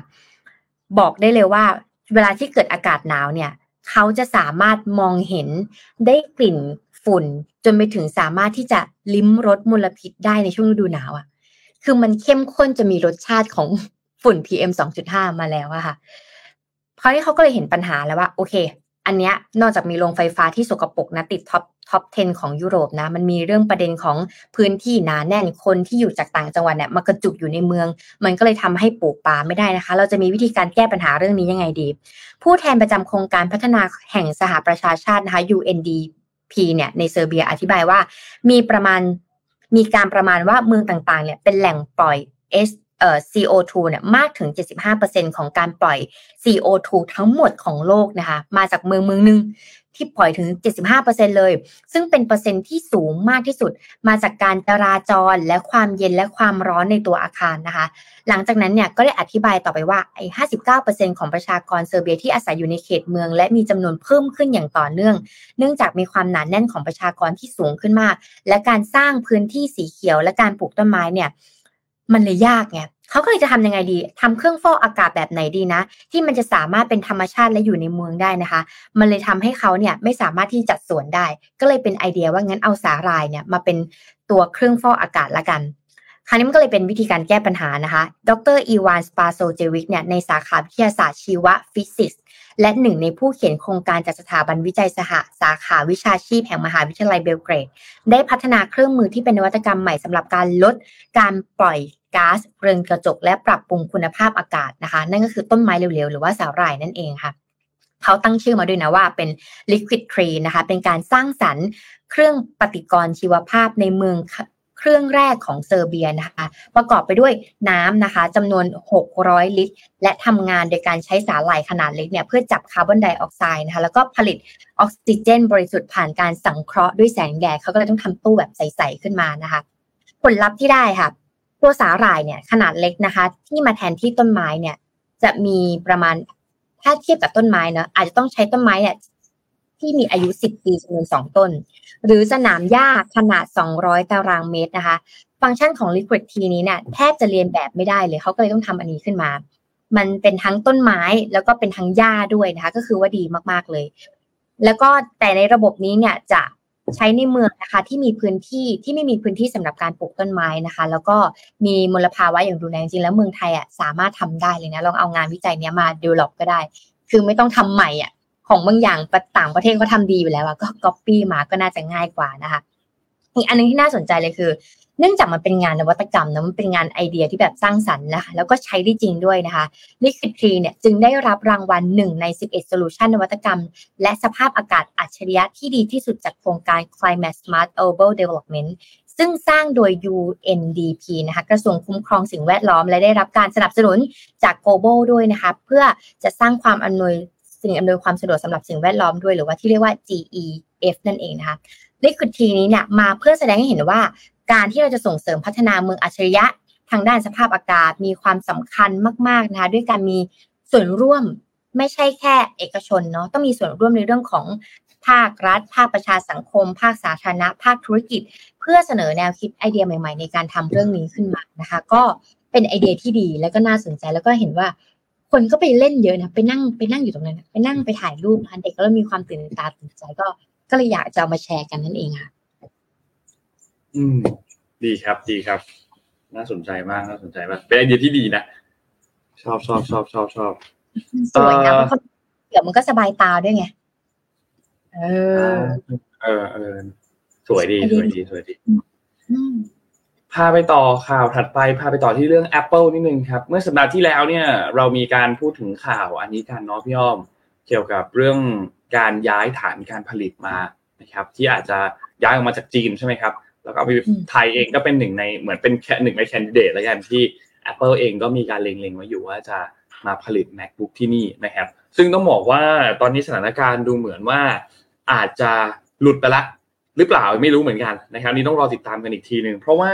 บอกได้เลยว่าเวลาที่เกิดอากาศหนาวเนี่ย เขาจะสามารถมองเห็นได้กลิ่น ฝุ่น จนไปถึงสามารถที่จะลิ้มรสมลพิษได้ในช่วงฤดูหนาวอะ่ะ คือมันเข้มข้นจะมีรสชาติของฝุ่น PM 2.5 มาแล้วอะค่ะ เพราะที่เขาก็เลยเห็นปัญหาแล้วว่า โอเค อันเนี้ยนอกจากมีโรงไฟฟ้าที่สกปรกนะติด top top 10 ของยุโรปนะ มันมีเรื่องประเด็นของพื้นที่หนาแน่นคนที่อยู่จากต่างจังหวัดเนี่ยมากระจุกอยู่ในเมือง มันก็เลยทำให้ปลูกป่าไม่ได้นะคะ เราจะมีวิธีการแก้ปัญหาเรื่องนี้ยังไงดี ผู้แทนประจำโครงการพัฒนาแห่งสหประชาชาตินะคะ UNDP เนี่ยในเซอร์เบียอธิบายว่ามีประมาณมีการประมาณว่าเมืองต่างๆเนี่ยเป็นแหล่งปล่อย S เอ่อ CO2 เนี่ยมากถึง 75%ของการปล่อย CO2 ทั้งหมดของโลกนะคะมาจากเมืองเมืองหนึ่ง ที่ปล่อยถึง 75%เลย ซึ่งเป็นเปอร์เซ็นที่สูงมากที่สุด มาจากการจราจรและความเย็นและความร้อนในตัวอาคารนะคะ หลังจากนั้นเนี่ยก็ได้อธิบายต่อไปว่าไอ้ 59%ของประชากรเซอร์เบียที่อาศัยอยู่ในเขตเมือง และมีจำนวนเพิ่มขึ้นอย่างต่อเนื่อง เนื่องจากมีความหนาแน่นของประชากรที่สูงขึ้นมาก และการสร้างพื้นที่สีเขียวและการปลูกต้นไม้เนี่ย มันเลยยากไงเขาก็เลยจะทำยังไงดีทำเครื่องฟอกอากาศแบบไหนดีนะ ที่มันจะสามารถเป็นธรรมชาติและอยู่ในเมืองได้นะคะ มันเลยทำให้เขาเนี่ยไม่สามารถที่จัดสวนได้ ก็เลยเป็นไอเดียว่างั้นเอาสาหร่ายเนี่ยมาเป็นตัวเครื่องฟอกอากาศละกัน คราวนี้มันก็เลยเป็นวิธีการแก้ปัญหานะคะ ดรอีวานสปาโซเจวิกเนี่ยในสาขาวิทยาศาสตร์ชีวฟิสิกส์และหนึ่งในผู้เขียนโครงการจากสถาบันวิจัยสหสาขาวิชาชีพแห่งมหาวิทยาลัยเบลเกรด ได้พัฒนาเครื่องมือที่เป็นนวัตกรรมใหม่สำหรับการลดการปล่อยก๊าซเรือนกระจก และปรับปรุงคุณภาพอากาศนะคะ นั่นก็คือต้นไม้เหลวๆหรือว่าสาหร่ายนั่นเองค่ะเขาตั้งชื่อมาด้วยนะว่าเป็น liquid tree นะคะ เป็นการสร้างสรรค์เครื่องปฏิกรณ์ชีวภาพในเมือง เครื่องแรกของเซอร์เบียนะคะ ประกอบไปด้วยน้ำนะคะจำนวน 600 ลิตร และทำงานโดยการใช้สาหร่ายขนาดเล็กเนี่ยเพื่อจับคาร์บอนไดออกไซด์นะคะแล้วก็ผลิตออกซิเจน บริสุทธิ์ผ่านการสังเคราะห์ด้วยแสงแดดเขาก็เลยต้องทำตู้แบบใสๆขึ้นมานะคะ ผลลัพธ์ที่ได้ค่ะ ตัวสาหร่ายเนี่ยขนาดเล็กนะคะ ที่มาแทนที่ต้นไม้เนี่ยจะมีประมาณถ้าเทียบกับต้นไม้เนาะอาจจะต้องใช้ต้นไม้เนี่ย ที่มีอายุ 10 ปีจำนวน 2 ต้น หรือสนามหญ้าขนาด 200 ตารางเมตรนะคะ ฟังก์ชันของ Liquid T นี้เนี่ยแทบจะเรียนแบบไม่ได้เลยเขาก็เลยต้องทำอันนี้ขึ้นมา มันเป็นทั้งต้นไม้แล้วก็เป็นทั้งหญ้าด้วยนะคะ ก็คือว่าดีมากๆเลย แล้วก็แต่ในระบบนี้เนี่ยจะใช้ในเมืองนะคะที่มีพื้นที่ที่ไม่มีพื้นที่สำหรับการปลูกต้นไม้นะคะ แล้วก็มีมลภาวะอย่างรุนแรงจริงแล้วเมืองไทยอะสามารถทำได้เลยนะลองเอางานวิจัยนี้มา develop ก็ได้ คือไม่ต้องทำใหม่อะ ของบางอย่างต่างประเทศเขาทาดีอยู่แล้วก็ copy มาก็น่าจะง่ายกว่านะคะอีกอันนึงที่น่าสนใจเลยคือ เนื่องจากมันเป็นงานนวัตกรรมนะมันเป็นงานไอเดียที่แบบสร้างสรรค์นะคะแล้วก็ใช้ได้จริงด้วยนะคะ Liquid Tree เนี่ยจึงได้รับรางวัลหนึ่งใน 11 Solution นวัตกรรม และสภาพอากาศอัจฉริยะที่ดีที่สุดจากโครงการ Climate Smart Urban Development ซึ่งสร้างโดย UNDP นะคะกระทรวงคุ้มครองสิ่งแวดล้อม และได้รับการสนับสนุนจาก Global ด้วยนะคะเพื่อจะสร้างความอำนวย สิ่งอำนวยความสะดวกสำหรับสิ่งแวดล้อมด้วยหรือว่าที่เรียกว่า GEF นั่นเองนะคะ Liquid Tree นี้เนี่ยมาเพื่อแสดงให้เห็นว่า การที่เราจะส่งเสริมพัฒนาเมืองอัจฉริยะทางด้านสภาพอากาศมีความสำคัญมากๆนะคะด้วยการมีส่วนร่วมไม่ใช่แค่เอกชนเนาะต้องมีส่วนร่วมในเรื่องของภาครัฐ ภาคประชาสังคม ภาคสาธารณะ ภาคธุรกิจ เพื่อเสนอแนวคิดไอเดียใหม่ ๆ ในการทำเรื่องนี้ขึ้นมานะคะ ก็เป็นไอเดียที่ดีแล้วก็น่าสนใจแล้วก็เห็นว่า คนก็ไปเล่นเยอะนะไปนั่งไปนั่งอยู่ตรงนั้นไปนั่งไปถ่ายรูปนะเด็กก็มีความตื่นตาตื่นใจก็ก็เลยอยากจะเอามาแชร์กันนั่นเองค่ะ อืม ดีครับดีครับ น่าสนใจมากน่าสนใจมากเป็นไอเดียที่ดีนะชอบชอบชอบชอบชอบสวยนะมันเดี๋ยวมันก็สบายตาด้วยไงเออ เออเออสวยดีสวยดีสวยดี พาไปต่อข่าวถัดไป พาไปต่อที่เรื่อง Apple นิดนึงครับ เมื่อสัปดาห์ที่แล้วเนี่ย เรามีการพูดถึงข่าวอันนี้กันเนาะพี่อ้อม เกี่ยวกับเรื่องการย้ายฐานการผลิตมานะครับ ที่อาจจะย้ายออกมาจากจีนใช่ไหมครับ แล้วก็ไทยเองก็เป็นหนึ่งในเหมือนเป็นแค่หนึ่งในแคนดิเดตแล้วกันที่ Apple เองก็มีการเล็งๆไว้อยู่ว่าจะมาผลิต macbook ที่นี่นะครับ ซึ่งต้องบอกว่าตอนนี้สถานการณ์ดูเหมือนว่าอาจจะหลุดไปละ หรือเปล่าไม่รู้เหมือนกันนะครับนี่ต้องรอติดตามกันอีกทีหนึ่งเพราะว่า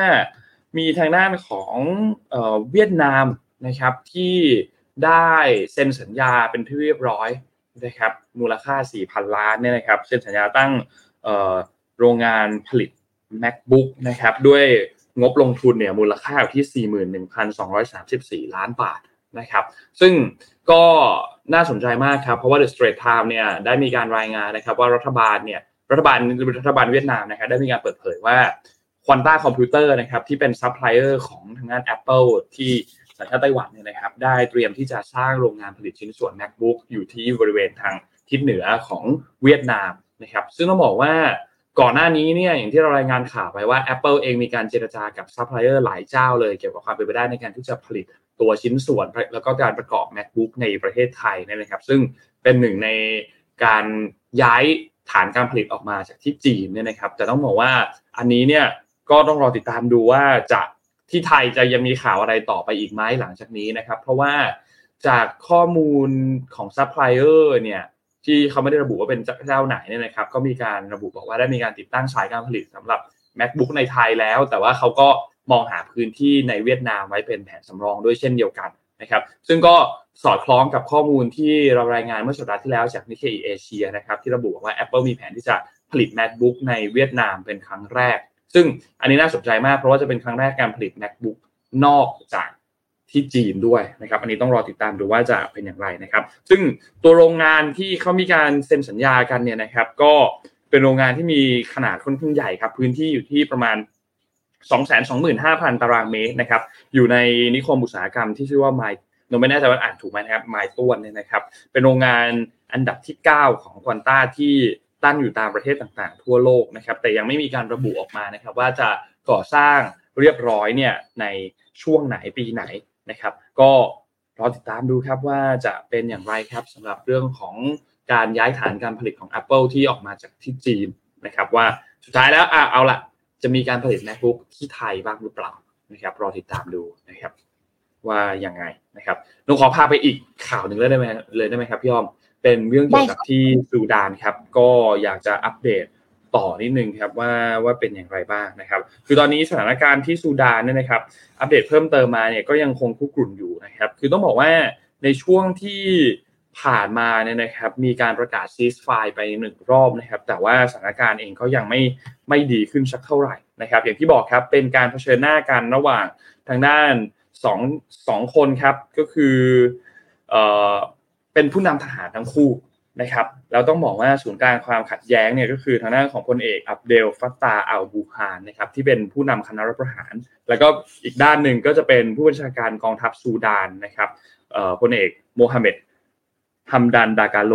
มีทางด้านของเวียดนามนะครับที่ได้เซ็นสัญญาเป็นที่เรียบร้อยนะครับมูลค่า 4,000 ล้านเนี่ยนะครับเซ็นสัญญาตั้งโรงงานผลิต macbook นะครับด้วยงบลงทุนเนี่ยมูลค่าอยู่ที่ 41,234 ล้านบาทนะครับซึ่งก็น่าสนใจมากครับ เพราะว่า The Straits Time เนี่ยได้มีการรายงานนะครับว่ารัฐบาลเนี่ย รัฐบาลรัฐบาลเวียดนามนะครับได้มีการเปิดเผยว่าQuanta Computer นะครับที่เป็นซัพพลายเออร์ของทางด้าน Apple ที่สัญชาติไต้หวันเนี่ยนะครับได้เตรียมที่จะสร้างโรงงานผลิตชิ้นส่วน MacBook อยู่ที่บริเวณทางทิศเหนือของเวียดนามนะครับซึ่งต้องบอกว่าก่อนหน้านี้เนี่ยอย่างที่เรารายงานข่าวไปว่า Apple เองมีการเจรจากับซัพพลายเออร์หลายเจ้าเลยเกี่ยวกับความเป็นไปได้ในการที่จะผลิตตัวชิ้นส่วน แล้วก็การประกอบ MacBook ในประเทศไทยนะครับ ซึ่งเป็นหนึ่งในการย้าย ฐานการผลิตออกมาจากที่จีนเนี่ยนะครับแต่ต้องบอกว่าอันนี้เนี่ยก็ต้องรอติดตามดูว่าจะที่ไทยจะยังมีข่าวอะไรต่อไปอีกไหมหลังจากนี้นะครับ เพราะว่าจากข้อมูลของซัพพลายเออร์เนี่ยที่เขาไม่ได้ระบุว่าเป็นเจ้าไหนเนี่ยนะครับ ก็มีการระบุบอกว่าได้มีการติดตั้งสายการผลิตสำหรับ MacBook ในไทยแล้ว แต่ว่าเขาก็มองหาพื้นที่ในเวียดนามไว้เป็นแผนสำรองด้วยเช่นเดียวกัน นะครับซึ่งก็สอดคล้องกับข้อมูลที่เรารายงานเมื่อสัปดาห์ที่แล้วจากนิเคอีเอเชียนะครับที่ระบุว่า Apple มีแผนที่จะผลิต macbook ในเวียดนามเป็นครั้งแรก ซึ่งอันนี้น่าสนใจมากเพราะว่าจะเป็นครั้งแรกการผลิต macbook นอกจากที่จีนด้วยนะครับอันนี้ต้องรอติดตามดูว่าจะเป็นอย่างไรนะครับ ซึ่งตัวโรงงานที่เขามีการเซ็นสัญญากันเนี่ยนะครับ ก็เป็นโรงงานที่มีขนาดค่อนข้างใหญ่ครับ พื้นที่อยู่ที่ประมาณ 225,000 ตารางเมตรนะครับ อยู่ในนิคมอุตสาหกรรมที่ชื่อว่าไมโนไม่แน่ใจว่าอ่านถูกไหมนะครับไมต้วนเนี่ยนะครับ เป็นโรงงานอันดับที่ 9 ของควอนต้าที่ตั้งอยู่ตามประเทศต่างๆ ทั่วโลกนะครับ แต่ยังไม่มีการระบุออกมานะครับ ว่าจะก่อสร้างเรียบร้อยเนี่ยในช่วงไหนปีไหนนะครับ ก็รอติดตามดูครับว่าจะเป็นอย่างไรครับสำหรับเรื่องของการย้ายฐานการผลิตของ Apple ที่ออกมาจากที่จีนนะครับ ว่าสุดท้ายแล้วอะเอาละ จะมีการผลิต MacBook ที่ไทยบ้างหรือเปล่านะครับ รอติดตามดูนะครับ ว่ายังไงนะครับนุขอพาไปอีกข่าวหนึ่งเลยได้ไหมเลยได้ไหมครับพี่อ้อมเป็นเรื่องเกี่ยวกับที่ซูดานครับ ก็อยากจะอัปเดตต่อนิดนึงครับว่าว่าเป็นอย่างไรบ้างนะครับ คือตอนนี้สถานการณ์ที่ซูดานเนี่ยนะครับ อัปเดตเพิ่มเติมมาเนี่ยก็ยังคงคุกรุ่นอยู่นะครับ คือต้องบอกว่าในช่วงที่ ผ่านมาเนี่ยนะครับ มีการประกาศซีสไฟไปหนึ่งรอบนะครับ แต่ว่าสถานการณ์เองก็ยังไม่ไม่ดีขึ้นสักเท่าไหร่นะครับ อย่างที่บอกครับเป็นการเผชิญหน้ากันระหว่างทางด้านสองสองคนครับก็คือเอ่อเป็นผู้นำทหารทั้งคู่นะครับเราต้องบอกว่าศูนย์กลางความขัดแย้งเนี่ยก็คือทางด้านของพลเอกอับเดลฟัตตาอัลบูฮานนะครับที่เป็นผู้นำคณะรัฐประหาร แล้วก็อีกด้านหนึ่งก็จะเป็นผู้บัญชาการกองทัพซูดานนะครับพลเอกโมฮัมเหม็ด ฮัมดันดากาโล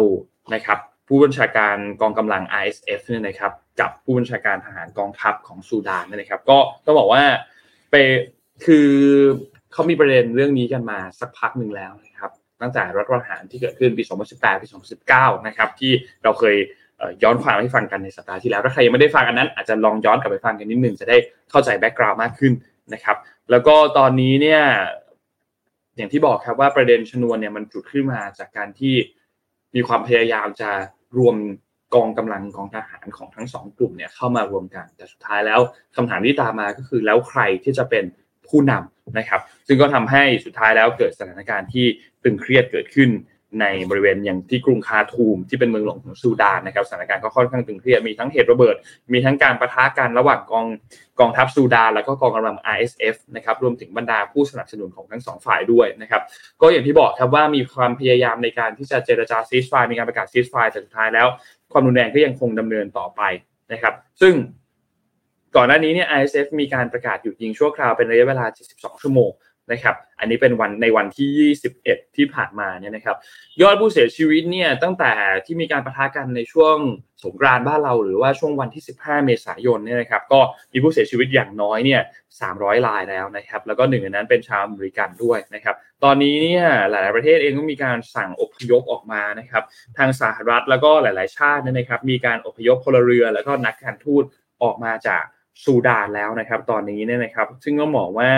นะครับผู้บัญชาการกองกำลัง RSF เนี่ยนะครับกับผู้บัญชาการทหารกองทัพของซูดานนะครับ ก็ต้องบอกว่าไปคือเขามีประเด็นเรื่องนี้กันมาสักพักหนึ่งแล้วนะครับ ตั้งแต่รัฐประหารที่เกิดขึ้นปี 2018 ปี 2019 นะครับ ที่เราเคยย้อนความให้ฟังกันในสัปดาห์ที่แล้ว ถ้าใครยังไม่ได้ฟังอันนั้น อาจจะลองย้อนกลับไปฟังกันนิดนึงจะได้เข้าใจ background มากขึ้นนะครับ แล้วก็ตอนนี้เนี่ย อย่างที่บอกครับว่าประเด็นชนวนเนี่ยมันจุดขึ้นมาจากการที่มีความพยายามจะรวมกองกำลังกองทหารของทั้งสองกลุ่มเนี่ยเข้ามารวมกัน แต่สุดท้ายแล้วคำถามที่ตามมาก็คือแล้วใครที่จะเป็นผู้นำนะครับ ซึ่งก็ทำให้สุดท้ายแล้วเกิดสถานการณ์ที่ตึงเครียดเกิดขึ้น ในบริเวณอย่างที่กรุงคาทูมที่เป็นเมืองหลวงของซูดานนะครับสถานการณ์ก็ค่อนข้างตึงเครียดมีทั้งเหตุระเบิด มีทั้งการประทะกันระหว่างกองกองทัพซูดาน แล้วก็กองกำลัง RSF นะครับรวมถึงบรรดาผู้สนับสนุนของทั้งสองฝ่ายด้วยนะครับก็อย่างที่บอกครับว่ามีความพยายามในการที่จะเจรจาซีสไฟมีการประกาศซีสไฟแต่สุดท้ายแล้ว ความรุนแรงก็ยังคงดำเนินต่อไปนะครับซึ่งก่อนหน้านี้เนี่ย ISF มีการประกาศหยุดยิงชั่วคราวเป็นระยะเวลา 72 ชั่วโมง นะครับอันนี้เป็นวันในวันที่ 21 ที่ผ่านมาเนี่ยนะครับยอดผู้เสียชีวิตเนี่ยตั้งแต่ที่มีการประทะกันในช่วงสงกรานต์บ้านเราหรือว่าช่วงวันที่ 15 เมษายนเนี่ยนะครับก็มีผู้เสียชีวิตอย่างน้อยเนี่ย 300 รายแล้วนะครับแล้วก็หนึ่งในนั้นเป็นชาวอเมริกันด้วยนะครับตอนนี้เนี่ยหลาย ๆ ประเทศเองก็มีการสั่งอพยพออกมานะครับทางสหรัฐแล้วก็หลาย ๆ ชาติเนี่ยนะครับมีการอพยพพลเรือแล้วก็นักการทูตออกมาจากซูดานแล้วนะครับ ตอนนี้เนี่ยนะครับซึ่งก็บอกว่า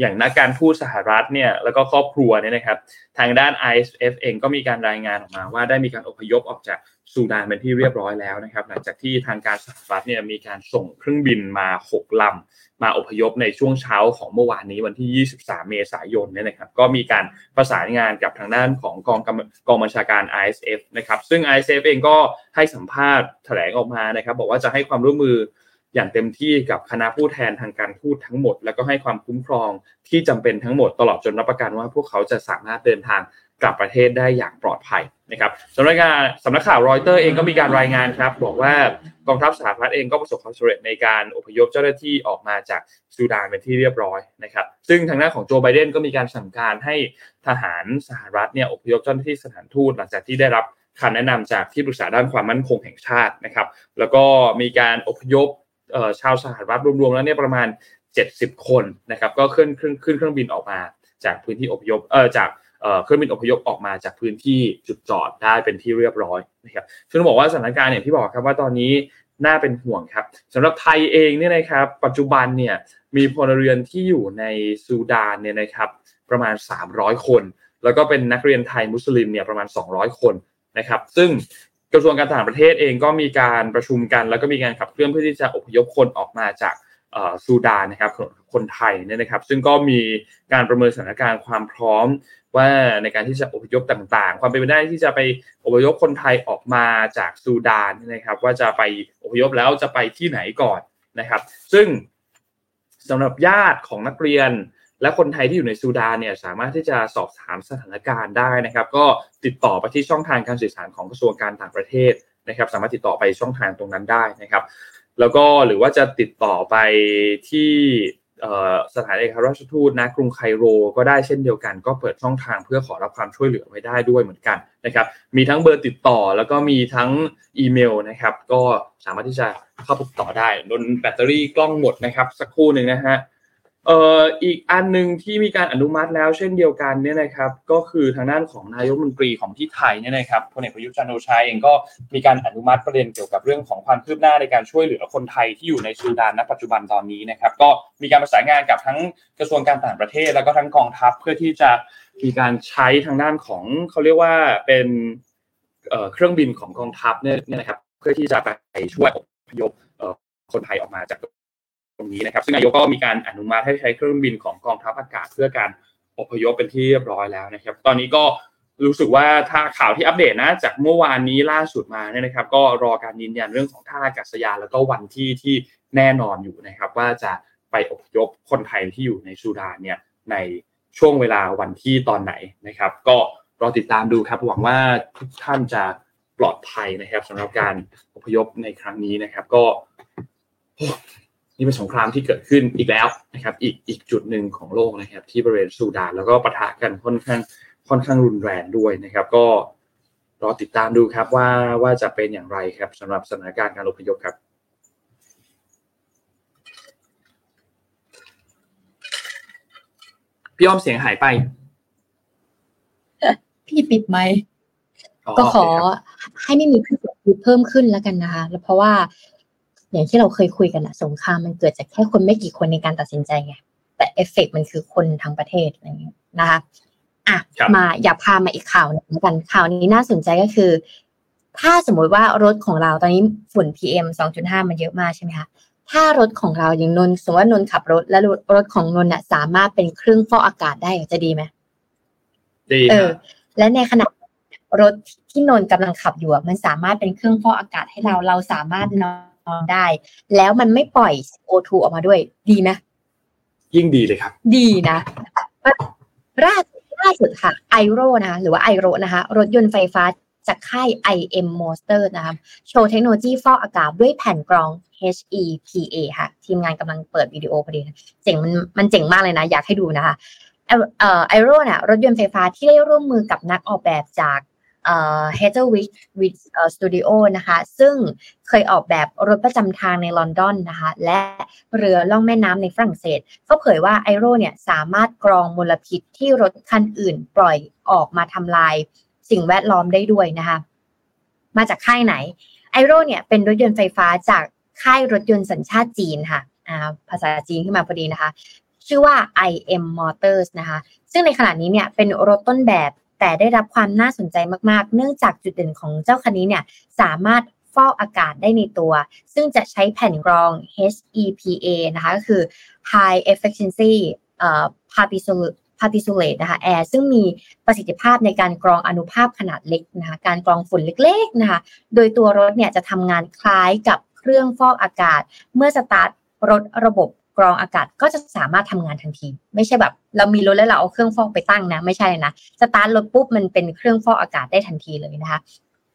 อย่างนักการทูตสหรัฐเนี่ยแล้วก็ครอบครัวเนี่ยนะครับ ทางด้าน ISF เองก็มีการรายงานออกมาว่าได้มีการอพยพออกจากซูดานเป็นที่เรียบร้อยแล้วนะครับ หลังจากที่ทางการสหรัฐเนี่ยมีการส่งเครื่องบินมา6ลำมาอพยพในช่วงเช้าของเมื่อวานนี้วันที่ 23 เมษายนเนี่ยนะครับ ก็มีการประสานงานกับทางด้านของกองกองบัญชาการ ISF นะครับ ซึ่ง ISF เองก็ให้สัมภาษณ์แถลงออกมานะครับ บอกว่าจะให้ความร่วมมือ อย่างเต็มที่กับคณะผู้แทนทางการทูตทั้งหมด แล้วก็ให้ความคุ้มครองที่จำเป็นทั้งหมดตลอดจนรับประกันว่าพวกเขาจะสามารถเดินทางกลับประเทศได้อย่างปลอดภัยนะครับสำนักงานสำนักข่าวรอยเตอร์เองก็มีการรายงานครับ บอกว่ากองทัพสหรัฐเองก็ประสบความสำเร็จในการอพยพเจ้าหน้าที่ออกมาจากซูดานเป็นที่เรียบร้อยนะครับ ซึ่งทางด้านของโจไบเดนก็มีการสั่งการให้ทหารสหรัฐเนี่ยอพยพเจ้าหน้าที่สถานทูตหลังจากที่ได้รับคำแนะนำจากที่ปรึกษาด้านความมั่นคงแห่งชาตินะครับ แล้วก็มีการอพยพ ชาวสหรัฐรวมๆแล้วเนี่ยประมาณ 70 คนนะครับก็ขึ้นขึ้นขึ้นเครื่องบินออกมาจากพื้นที่อพยพเออจากเครื่องบินอพยพออกมาจากพื้นที่จุดจอดได้เป็นที่เรียบร้อยนะครับซึ่งบอกว่าสถานการณ์เนี่ยที่บอกครับว่าตอนนี้น่าเป็นห่วงครับสำหรับไทยเองเนี่ยนะครับปัจจุบันเนี่ยมีพลเรือนที่อยู่ในซูดานเนี่ยนะครับประมาณ 300 คน แล้วก็เป็นนักเรียนไทยมุสลิมเนี่ยประมาณ 200 คนนะครับซึ่ง ระทรวงการต่างประเทศเองก็มีการประชุมกัน แล้วก็มีการขับเคลื่อนเพื่อที่จะอพยพคนออกมาจากซูดานนะครับคนไทยเนี่ยนะครับ ซึ่งก็มีการประเมินสถานการณ์ความพร้อมว่าในการที่จะอพยพต่างๆ ความเป็นไปได้ที่จะไปอพยพคนไทยออกมาจากซูดานนะครับ ว่าจะไปอพยพแล้วจะไปที่ไหนก่อนนะครับ ซึ่งสำหรับญาติของนักเรียน และคนไทยที่อยู่ในซูดานเนี่ยสามารถที่จะสอบถามสถานการณ์ได้นะครับ ก็ติดต่อไปที่ช่องทางการสื่อสารของกระทรวงการต่างประเทศนะครับ สามารถติดต่อไปช่องทางตรงนั้นได้นะครับ แล้วก็หรือว่าจะติดต่อไปที่สถานเอกอัคราชทูตนะกรุงไคโรก็ได้เช่นเดียวกัน ก็เปิดช่องทางเพื่อขอรับความช่วยเหลือไว้ได้ด้วยเหมือนกันนะครับมีทั้งเบอร์ติดต่อแล้วก็มีทั้งอีเมลนะครับก็สามารถที่จะเข้าติดต่อได้โดนแบตเตอรี่กล้องหมดนะครับสักครู่หนึ่งนะฮะ เอ่ออีกอันหนึ่งที่มีการอนุมัติแล้วเช่นเดียวกันเนี่ยนะครับ ก็คือทางด้านของนายกมนตรีของที่ไทยเนี่ยนะครับพลเอกประยุทธ์จันโอชาเองก็มีการอนุมัติประเด็นเกี่ยวกับเรื่องของความคืบหน้าในการช่วยเหลือคนไทยที่อยู่ในซูดานณปัจจุบันตอนนี้นะครับ ก็มีการประสานงานกับทั้งกระทรวงการต่างประเทศ แล้วก็ทั้งกองทัพเพื่อที่จะมีการใช้ทางด้านของเขาเรียกว่าเป็นเครื่องบินของกองทัพเนี่ยนะครับ เพื่อที่จะไปช่วยอพยพคนไทยออกมาจาก ตรงนี้นะครับ ซึ่งนายกก็มีการอนุมัติให้ใช้เครื่องบินของกองทัพอากาศเพื่อการอพยพเป็นที่เรียบร้อยแล้วนะครับ ตอนนี้ก็รู้สึกว่าถ้าข่าวที่อัปเดตนะจากเมื่อวานนี้ล่าสุดมาเนี่ยนะครับ ก็รอการยืนยันเรื่องของท่าอากาศยานแล้วก็วันที่ที่แน่นอนอยู่นะครับ ว่าจะไปอพยพคนไทยที่อยู่ในซูดานเนี่ยในช่วงเวลาวันที่ตอนไหนนะครับ ก็รอติดตามดูครับหวังว่าทุกท่านจะปลอดภัยนะครับสำหรับการอพยพในครั้งนี้นะครับ ก็ นี่เป็นสงครามที่เกิดขึ้นอีกแล้วนะครับ อีกอีกจุดหนึ่งของโลกนะครับ ที่บริเวณซูดานแล้วก็ปะทะกันค่อนข้างค่อนข้างรุนแรงด้วยนะครับ ก็รอติดตามดูครับว่าว่าจะเป็นอย่างไรครับสำหรับสถานการณ์การอพยพครับพี่อ้อมเสียงหายไป พี่ปิดไหม ก็ขอให้ไม่มีผู้เสียชีวิตเพิ่มขึ้นแล้วกันนะคะแล้วเพราะว่า อย่างที่เราเคยคุยกันอะสงครามมันเกิดจากแค่คนไม่กี่คนในการตัดสินใจไงแต่เอฟเฟกมันคือคนทั้งประเทศอะไรอย่างเงี้ยนะคะอะมาอย่าพามาอีกข่าวหนึ่งกันข่าวนี้น่าสนใจก็คือ ถ้าสมมุติว่ารถของเราตอนนี้ฝุ่น PM 2.5 มันเยอะมากใช่ไหมคะถ้ารถของเราอย่างนนสมมติว่านนขับรถ แล้วรถของนนน่ะ สามารถเป็นเครื่องฟอกอากาศได้จะดีไหมดีเออ และในขณะรถที่นนกำลังขับอยู่มันสามารถเป็นเครื่องฟอกอากาศให้เราเราสามารถนอน ได้ แล้วมันไม่ปล่อย O2 ออกมาด้วย ดีนะยิ่งดีเลยครับ ดีนะล่าล่าสุดค่ะไอโรนะคะหรือว่าไอโรนะคะรถยนต์ไฟฟ้าจากค่าย IM Monster นะคะโชว์เทคโนโลยีฟอกอากาศด้วยแผ่นกรอง HEPA ค่ะ ทีมงานกำลังเปิดวิดีโอพอดีเจ๋งมันมันเจ๋งมากเลยนะ อยากให้ดูนะคะไอโรเนี่ยรถยนต์ไฟฟ้าที่ได้ร่วมมือกับนักออกแบบจาก เฮเ h อร์วิชวิชสตูดิโอนะคะ ซึ่งเคยออกแบบรถประจำทางในลอนดอนนะคะ และเรือล่องแม่น้ำในฝรั่งเศสก็เผยว่าไอโรเนี่ยสามารถกรองมลพิษที่รถคันอื่นปล่อยออกมาทำลายสิ่งแวดล้อมได้ด้วยนะคะ มาจากค่ายไหนไอโรเนี่ยเป็นรถยนต์ไฟฟ้าจากค่ายรถยนต์สัญชาติจีนค่ะภาษาจีนขึ้นมาพอดีนะคะ ชื่อว่า IM Motors นะคะ ซึ่งในขณะนี้เนี่ยเป็นรถต้นแบบ แต่ได้รับความน่าสนใจมากๆ เนื่องจากจุดเด่นของเจ้าคันนี้เนี่ยสามารถฟอกอากาศได้ในตัว ซึ่งจะใช้แผ่นกรอง HEPA นะคะก็คือ High Efficiency อ่อ Particulate particulate นะคะแอร์ซึ่งมีประสิทธิภาพในการกรองอนุภาพขนาดเล็กนะคะการกรองฝุ่นเล็กๆนะคะโดยตัวรถเนี่ยจะทำงานคล้ายกับเครื่องฟอกอากาศ เมื่อสตาร์ทรถระบบ กรองอากาศก็จะสามารถทำงานทันที ไม่ใช่แบบ เรามีรถแล้วเราเอาเครื่องฟอกไปตั้งนะ ไม่ใช่นะสตาร์ทรถปุ๊บมันเป็นเครื่องฟอกอากาศได้ทันทีเลยนะคะ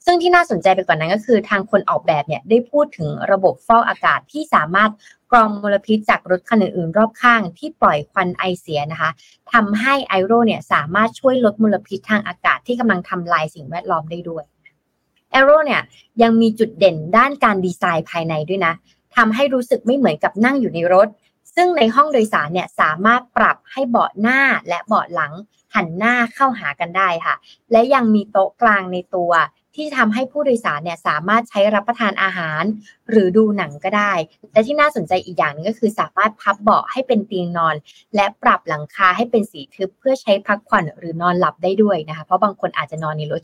ซึ่งที่น่าสนใจไปกว่านั้นก็คือทางคนออกแบบเนี่ยได้พูดถึงระบบฟอกอากาศที่สามารถกรองมลพิษจากรถคันอื่นๆ รอบข้างที่ปล่อยควันไอเสียนะคะทำให้ไอโรเนี่ยสามารถช่วยลดมลพิษทางอากาศที่กำลังทำลายสิ่งแวดล้อมได้ด้วยแอโรเนี่ยยังมีจุดเด่นด้านการดีไซน์ภายในด้วยนะทำให้รู้สึกไม่เหมือนกับนั่งอยู่ในรถ ซึ่งในห้องโดยสารเนี่ยสามารถปรับให้เบาะหน้าและเบาะหลังหันหน้าเข้าหากันได้ค่ะ และยังมีโต๊ะกลางในตัว ที่ทำให้ผู้โดยสารเนี่ยสามารถใช้รับประทานอาหาร หรือดูหนังก็ได้ และที่น่าสนใจอีกอย่างนึงก็คือสามารถพับเบาะให้เป็นเตียงนอน และปรับหลังคาให้เป็นสีทึบเพื่อใช้พักผ่อนหรือนอนหลับได้ด้วยนะคะ เพราะบางคนอาจจะนอนในรถ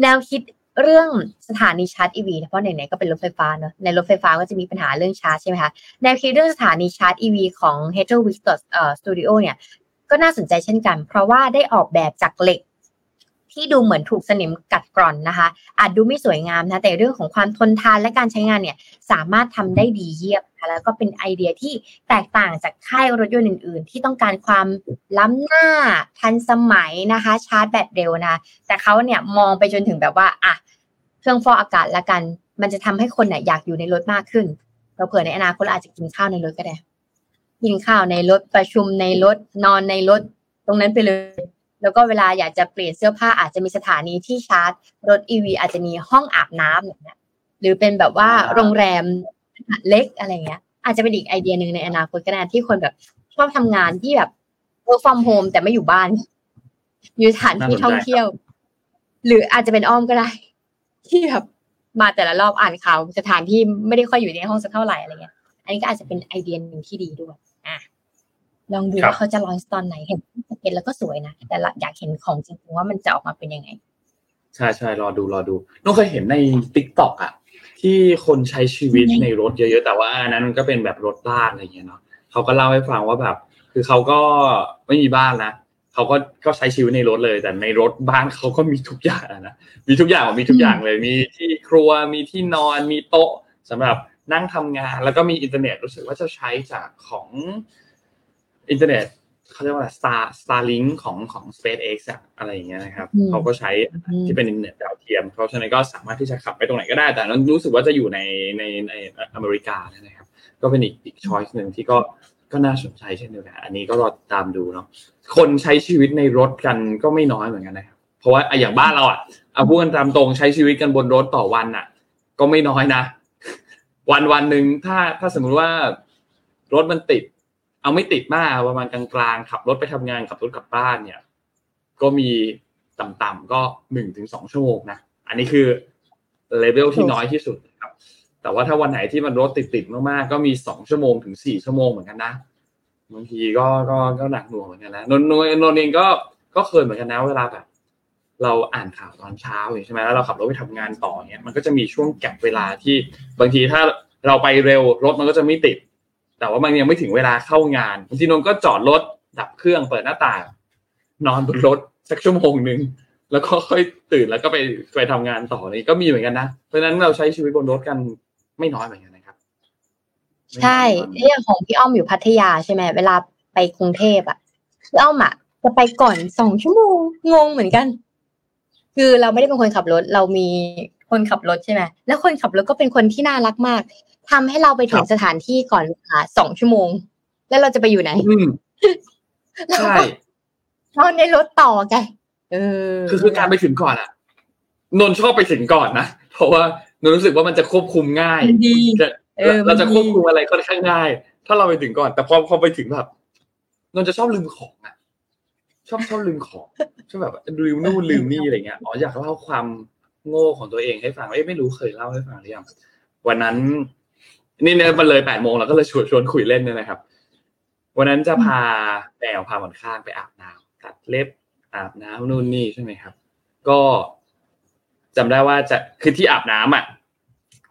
แนวคิด เรื่องสถานีชาร์จ EV เพราะไหนๆก็เป็นรถไฟฟ้าเนอะในรถไฟฟ้าก็จะมีปัญหาเรื่องชาร์จใช่ไหมคะแนวคิดเรื่องสถานีชาร์จ EV ของ h e t e r w i c k Studio เนี่ยก็น่าสนใจเช่นกัน เพราะว่าได้ออกแบบจากเหล็ก ที่ดูเหมือนถูกสนิมกัดกร่อนนะคะ อาจดูไม่สวยงามนะ แต่เรื่องของความทนทานและการใช้งานเนี่ยสามารถทำได้ดีเยี่ยมค่ะแล้วก็เป็นไอเดียที่แตกต่างจากค่ายรถยนต์อื่น ๆ ที่ต้องการความล้ำหน้าทันสมัยนะคะ ชาร์จแบตเร็วนะ แต่เขาเนี่ยมองไปจนถึงแบบว่าอะเครื่องฟอกอากาศละกัน มันจะทำให้คนเนี่ยอยากอยู่ในรถมากขึ้นเราเผื่อในอนาคตอาจจะกินข้าวในรถก็ได้กินข้าวในรถประชุมในรถนอนในรถ ตรงนั้นไปเลย แล้วก็เวลาอยากจะเปลี่ยนเสื้อผ้าอาจจะมีสถานีที่ชาร์จ รถอีวีอาจจะมีห้องอาบน้ำอย่างเงี้ยหรือเป็นแบบว่าโรงแรมเล็กอะไรเงี้ย อาจจะเป็นอีกไอเดียหนึ่งในอนาคตก็ได้ที่คนแบบชอบทำงานที่แบบ work from home แต่ไม่อยู่บ้าน อยู่สถานที่ท่องเที่ยว หรืออาจจะเป็นอ้อมก็ได้ ที่แบบมาแต่ละรอบอ่านข่าวสถานที่ไม่ได้ค่อยอยู่ในห้องสักเท่าไหร่อะไรเงี้ย อันนี้ก็อาจจะเป็นไอเดียหนึ่งที่ดีด้วยอะ ลองดูว่าเขาจะ launch ตอนไหนเห็นสเก็ตแล้วก็สวยนะ แต่ละอยากเห็นของจริงๆว่ามันจะออกมาเป็นยังไง ใช่ใช่รอดูรอดูน้องเคยเห็นใน TikTok อะที่คนใช้ชีวิตในรถเยอะๆ แต่ว่าอันนั้นมันก็เป็นแบบรถบ้านอะไรเงี้ยเนาะเขาก็เล่าให้ฟังว่าแบบ คือเขาก็ไม่มีบ้านนะเขาก็ก็ใช้ชีวิตในรถเลย แต่ในรถบ้านเขาก็มีทุกอย่างนะมีทุกอย่างมีทุกอย่างเลย มีที่ครัวมีที่นอนมีโต๊ะสำหรับนั่งทำงาน แล้วก็มีอินเทอร์เน็ตรู้สึกว่าจะใช้จากของ อินเทอร์เน็ตเขาเรียกว่า Star Starlink ของของ SpaceX อะอะไรอย่างเงี้ยนะครับเขาก็ใช้ที่เป็นอินเทอร์เน็ตดาวเทียม เพราะฉะนั้นก็สามารถที่จะขับไปตรงไหนก็ได้ แต่นั้นรู้สึกว่าจะอยู่ในในในอเมริกานะครับ ก็เป็นอีกอีกช้อยส์หนึ่งที่ก็ก็น่าสนใจเช่นเดียวกัน อันนี้ก็รอตามดูเนาะคนใช้ชีวิตในรถกันก็ไม่น้อยเหมือนกันนะครับเพราะว่าอย่างบ้านเราอะเอาพูดกันตามตรงใช้ชีวิตกันบนรถต่อวันอะ ก็ไม่น้อยนะ วันวันหนึ่งถ้าถ้าสมมุติว่ารถมันติด เอาไม่ติดมากประมาณกลางๆขับรถไปทำงานขับรถกลับบ้านเนี่ย ก็มีต่ำๆก็หนึ่งถึงสองชั่วโมงนะอันนี้คือเลเวลที่น้อยที่สุดครับ แต่ว่าถ้าวันไหนที่มันรถติดๆมากๆก็มีสองชั่วโมงถึงสี่ชั่วโมงเหมือนกันนะบางทีก็ก็ก็หนักหน่วงเหมือนกันนะนนนนนเองก็ก็เคยเหมือนกันนะเวลาแบบเราอ่านข่าวตอนเช้าอย่างใช่ไหมแล้วเราขับรถไปทำงานต่อเนี่ยมันก็จะมีช่วงแก็บเวลาที่บางทีถ้าเราไปเร็วรถมันก็จะไม่ติด แต่ว่ามันยังไม่ถึงเวลาเข้างานบางทีนนก็จอดรถดับเครื่องเปิดหน้าต่าง นอนบนรถสักชั่วโมงหนึ่งแล้วก็ค่อยตื่นแล้วก็ไปไปทำงานต่อนี่ก็มีเหมือนกันนะ เพราะฉะนั้นเราใช้ชีวิตบนรถกันไม่น้อยเหมือนกันนะครับ ใช่อย่างของพี่อ้อมอยู่พัทยาใช่ไหมเวลาไปกรุงเทพอะพี่อ้อมอะจะไปก่อนสองชั่วโมงงงเหมือนกัน คือเราไม่ได้เป็นคนขับรถ เรามีคนขับรถใช่ไหมแล้วคนขับรถก็เป็นคนที่น่ารักมาก ทำให้เราไปถึงสถานที่ก่อนเวลาสองชั่วโมง แล้วเราจะไปอยู่ไหนอืมใช่เราในรถต่อไงเออ คือคือการไปถึงก่อนอะ นนชอบไปถึงก่อนนะ เพราะว่านนรู้สึกว่ามันจะควบคุมง่ายดีจะเออเราจะมันดีควบคุมอะไรค่อนข้างง่าย ถ้าเราไปถึงก่อน แต่พอพอไปถึงแบบนนจะชอบลืมของอะ ชอบชอบลืมของชอบแบบลืมนู่นลืมนี่อะไรเงี้ย อ๋ออยากเล่าความโง่ของตัวเองให้ฟัง เอ้ยไม่รู้เคยเล่าให้ฟังหรือยังวันนั้น นี่เนี่ยมันเลยแปดโมงแล้วก็เลยชวนชวนคุยเล่นเนี่ยนะครับ วันนั้นจะพาแมวพาหมอนข้างไปอาบน้ำตัดเล็บอาบน้ำนู่นนี่ใช่ไหมครับ ก็จำได้ว่าจะคือที่อาบน้ำอะ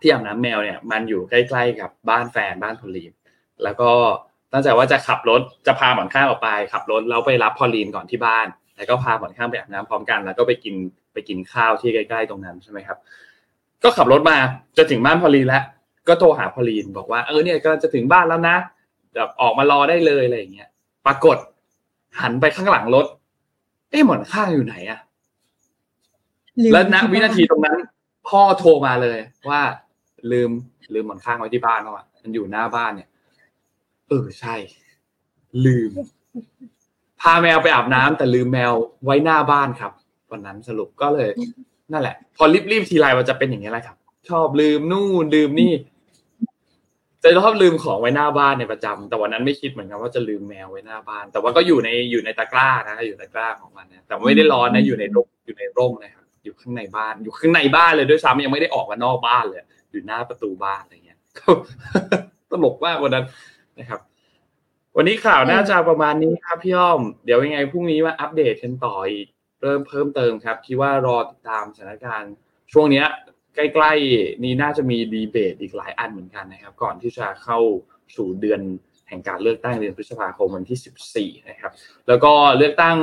ที่อาบน้ำแมวเนี่ย มันอยู่ใกล้ๆกับบ้านแฟนบ้านพอลีนแล้วก็ตั้งใจว่าจะขับรถจะพาหมอนข้างออกไป ขับรถแล้วไปรับพอลีนก่อนที่บ้าน แล้วก็พาหมอนข้างไปอาบน้ำพร้อมกัน แล้วก็ไปกินไปกินข้าวที่ใกล้ ๆ ตรงนั้นใช่ไหมครับ ก็ขับรถมาจะถึงบ้านพอลีนแล้ว ก็โทรหาพอลีนบอกว่าเออเนี่ยก็จะถึงบ้านแล้วนะแบบออกมารอได้เลยอะไรอย่างเงี้ย ปรากฏ หันไปข้างหลังรถ เอ๊ะหมอนข้างอยู่ไหนอะแล้วณวินาทีตรงนั้น พ่อโทรมาเลย ว่า ลืม ลืมหมอนข้างไว้ที่บ้านแล้วอะมันอยู่หน้าบ้านเนี่ย เออใช่ ลืม พาแมวไปอาบน้ำแต่ลืมแมวไว้หน้าบ้านครับวันนั้นสรุปก็เลย นั่นแหละ พอรีบๆทีไรมันจะเป็นอย่างนี้แหละครับ ชอบลืมนู่นลืมนี่ จะชอบลืมของไว้หน้าบ้านในประจำแต่วันนั้นไม่คิดเหมือนกันว่าจะลืมแมวไว้หน้าบ้าน แต่ว่าก็อยู่ในอยู่ในตะกร้านะอยู่ในตะกร้าของมันนะแต่ไม่ได้ร้อนนะอยู่ในร่มอยู่ในร่มนะครับอยู่ข้างในบ้าน อยู่ข้างในบ้านเลยด้วยซ้ำยังไม่ได้ออกมานอกบ้านเลย อยู่หน้าประตูบ้านอะไรเงี้ยตลกมากวันนั้นนะครับ วันนี้ข่าวน่าจะประมาณนี้ครับพี่อ้อม เดี๋ยวยังไงพรุ่งนี้มาอัปเดตกันต่ออีกเริ่มเพิ่มเติมครับคิดว่ารอติดตามสถานการณ์ช่วงเนี้ย ใกล้ๆ นี้น่าจะมีดีเบตอีกหลายอันเหมือนกันนะครับ ก่อนที่จะเข้าสู่เดือนแห่งการเลือกตั้งเดือนพฤษภาคมวันที่ 14 นะครับ แล้วก็เลือกตั้ง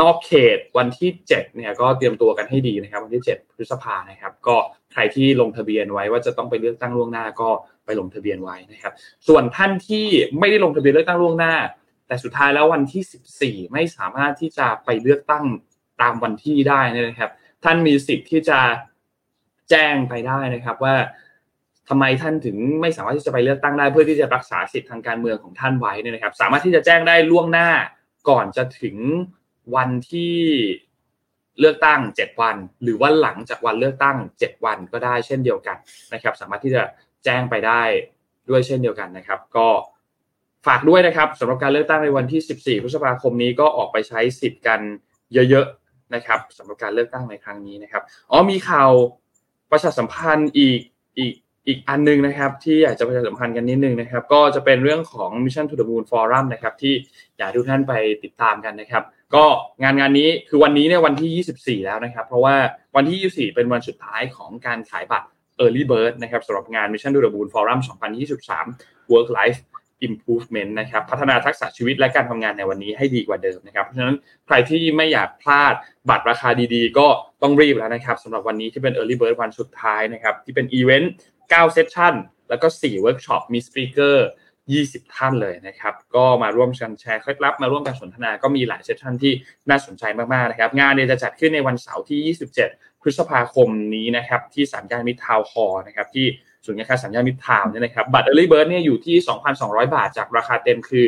นอกเขตวันที่ 7 เนี่ยก็เตรียมตัวกันให้ดีนะครับ วันที่ 7 พฤษภานะครับ ก็ใครที่ลงทะเบียนไว้ว่าจะต้องไปเลือกตั้งล่วงหน้าก็ไปลงทะเบียนไว้นะครับ ส่วนท่านที่ไม่ได้ลงทะเบียนเลือกตั้งล่วงหน้า แต่สุดท้ายแล้ววันที่ 14 ไม่สามารถที่จะไปเลือกตั้งตามวันที่ได้นะครับ ท่านมีสิทธิ์ที่จะ แจ้งไปได้นะครับว่าทำไมท่านถึงไม่สามารถที่จะไปเลือกตั้งได้เพื่อที่จะรักษาสิทธิทางการเมืองของท่านไว้นะครับ สามารถที่จะแจ้งได้ล่วงหน้าก่อนจะถึงวันที่เลือกตั้ง 7 วัน หรือว่าหลังจากวันเลือกตั้ง 7 วันก็ได้เช่นเดียวกันนะครับ สามารถที่จะแจ้งไปได้ด้วยเช่นเดียวกันนะครับ ก็ฝากด้วยนะครับสำหรับการเลือกตั้งในวันที่ 14 พฤษภาคมนี้ก็ออกไปใช้สิทธิ์กันเยอะๆนะครับสำหรับการเลือกตั้งในครั้งนี้นะครับอ๋อมีข่าว ประชาสัมพันธ์อีกอีกอีกอันนึงนะครับ ที่อยากจะประชาสัมพันธ์กันนิดนึงนะครับ ก็จะเป็นเรื่องของ Mission to the Moon Forum นะครับ ที่อยากทุกท่านไปติดตามกันนะครับ ก็งานงานนี้คือวันนี้เนี่ยวันที่ 24 แล้วนะครับ เพราะว่าวันที่ 24 เป็นวันสุดท้ายของการขายบัตร Early Bird นะครับสำหรับงาน Mission to the Moon Forum 2023 Work Life improvement นะครับพัฒนาทักษะชีวิตและการทำงานในวันนี้ให้ดีกว่าเดิมนะครับเพราะฉะนั้นใครที่ไม่อยากพลาดบัตรราคาดีๆ ก็ต้องรีบแล้วนะครับสำหรับวันนี้ที่เป็น Early Bird วันสุดท้ายนะครับที่เป็นอีเวนต์9 sessionแล้วก็4เวิร์กช็อปมี speaker 20 ท่านเลยนะครับ ก็มาร่วมกันแชร์เคล็ดลับมาร่วมกันสนทนาก็มีหลาย session ที่น่าสนใจมากๆนะครับ งานเนี่ยจะจัดขึ้นในวันเสาร์ที่ 27 พฤษภาคมนี้นะครับ ที่สามย่านมิตรทาวน์ฮอลล์นะครับที่ ศูนย์การค้าสามย่านมิตรทาวน์เนี่ยนะครับบัตร Early Bird เนี่ยอยู่ที่ 2,200 บาท จากราคาเต็มคือ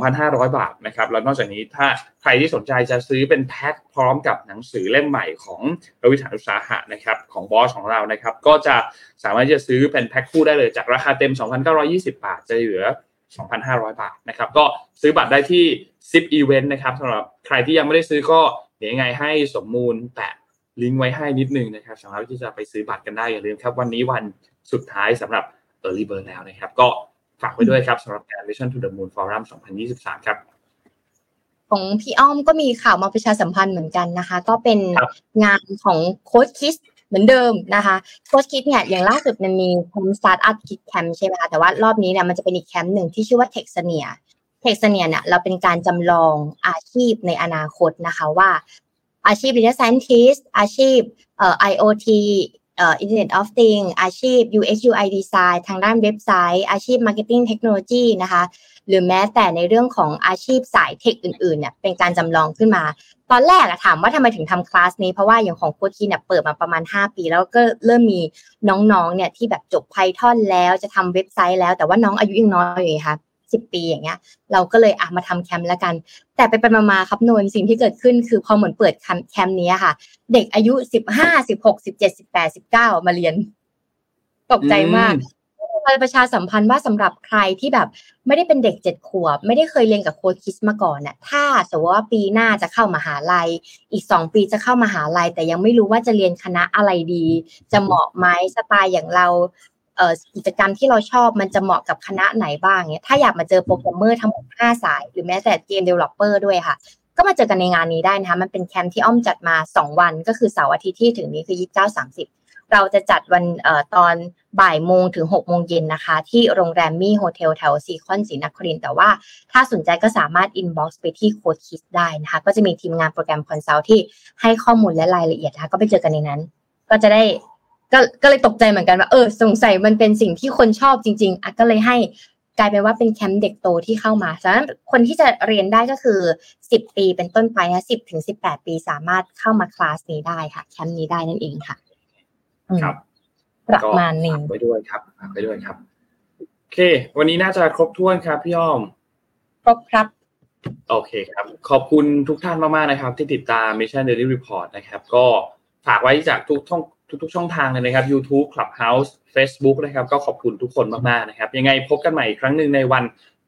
2,500 บาทนะครับแล้วนอกจากนี้ถ้าใครที่สนใจจะซื้อเป็นแพ็คพร้อมกับหนังสือเล่มใหม่ของรวิถานุสาหะนะครับของบอสของเรานะครับก็จะสามารถจะซื้อเป็นแพ็คคู่ได้เลยจากราคาเต็ม 2,920 บาท จะเหลือ 2,500 บาทนะครับก็ซื้อบัตรได้ที่ Zip Event นะครับสำหรับใครที่ยังไม่ได้ซื้อก็เดี๋ยวยังไงให้สมมูลแปะลิงก์ไว้ให้นิดนึงนะครับสามารถที่จะไปซื้อบัตรกันได้อย่าลืมครับ วันนี้วัน สุดท้ายสำหรับ Early Bird แล้วนะครับ ก็ฝากไว้ด้วยครับสำหรับงาน Mission to the Moon Forum 2023 ครับ ของพี่อ้อมก็มีข่าวมาประชาสัมพันธ์เหมือนกันนะคะ ก็เป็นงานของ Code Kids เหมือนเดิมนะคะ Code Kids เนี่ยอย่างล่าสุดมันมีแคมป์ Startup Kids Camp ใช่ไหมคะแต่ว่ารอบนี้เนี่ยมันจะเป็นอีกแคมป์หนึ่งที่ชื่อว่า Techzania Techzania เนี่ยเราเป็นการจำลองอาชีพในอนาคตนะคะว่าอาชีพ Data Scientist อาชีพเอ่อ IoT เอ่อ Internet of Things อาชีพ UX UI Design ทางด้านเว็บไซต์ อาชีพ Marketing Technology นะคะ หรือแม้แต่ในเรื่องของอาชีพสายเทคอื่นๆเนี่ยเป็นการจำลองขึ้นมา ตอนแรกอะถามว่าทำไมถึงทำคลาสนี้ เพราะว่าอย่างของโค้ชเนี่ยเปิดมาประมาณ 5 ปี แล้วก็เริ่มมีน้องๆเนี่ยที่แบบจบ Python แล้วจะทำเว็บไซต์แล้ว แต่ว่าน้องอายุยังน้อยอยู่ค่ะ สิบปีอย่างเงี้ย เราก็เลยอะมาทำแคมป์แล้วกัน แต่ไปไปมาๆครับนนสิ่งที่เกิดขึ้นคือพอเหมือนเปิดแคมป์นี้ค่ะ เด็กอายุสิบห้าสิบหกสิบเจ็ดสิบแปดสิบเก้ามาเรียนตกใจมากประชาสัมพันธ์ว่าสำหรับใครที่แบบไม่ได้เป็นเด็กเจ็ดขวบ ไม่ได้เคยเรียนกับ Code Kids มาก่อนเนี่ยถ้าสมมติว่าปีหน้าจะเข้ามหาลัย อีกสองปีจะเข้ามหาลัย แต่ยังไม่รู้ว่าจะเรียนคณะอะไรดี จะเหมาะไหมสไตล์อย่างเรา กิจกรรมที่เราชอบมันจะเหมาะกับคณะไหนบ้างเนี่ยถ้าอยากมาเจอโปรแกรมเมอร์ทั้งหมด5สาย หรือแม้แต่ game developer ด้วยค่ะ ก็มาเจอกันในงานนี้ได้นะคะ มันเป็นแคมป์ที่อ้อมจัดมา 2 วันก็คือเสาร์อาทิตย์ที่ถึงนี้คือ 29 30 เราจะจัดวันออตอนบ่ายโมงถึง6โมงเย็นนะคะ ที่โรงแรมมี่โฮเทลแถวซีคอนศรีนครินทร์แต่ว่าถ้าสนใจก็สามารถ inbox ไปที่ Code Kids ได้นะคะ ก็จะมีทีมงาน program consult ที่ให้ข้อมูลและรายละเอียดนะคะก็ไปเจอกันในนั้น ก็จะได้ ก็ก็เลยตกใจเหมือนกันว่าเออสงสัยมันเป็นสิ่งที่คนชอบจริง ๆอะก็เลยให้กลายเป็นว่าเป็นแคมป์เด็กโตที่เข้ามาฉะนั้นคนที่จะเรียนได้ก็คือสิบปีเป็นต้นไปนะสิบถึงสิบแปดปีสามารถเข้ามาคลาสนี้ได้ค่ะ แคมป์นี้ได้นั่นเองค่ะครับประมาณนี้ฝากไว้ด้วยครับฝากไว้ด้วยครับโอเค วันนี้น่าจะครบถ้วนครับพี่อ้อม ครบครับ โอเคครับ ขอบคุณทุกท่านมากๆนะครับ ที่ติดตาม Mission Daily Report นะครับ ก็ฝากไว้จากทุกช่อง ทุกๆช่องทางเลยนะครับ YouTube Clubhouse Facebook นะครับ ก็ขอบคุณทุกคนมากๆนะครับ ยังไงพบกันใหม่อีกครั้งหนึ่งในวัน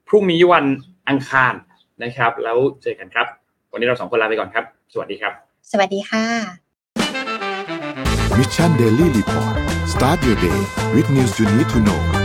พรุ่งนี้วันอังคารนะครับ แล้วเจอกันครับ วันนี้เราสองคนลาไปก่อนครับ สวัสดีครับ สวัสดีค่ะ Mission Daily Report start your day with news you need to know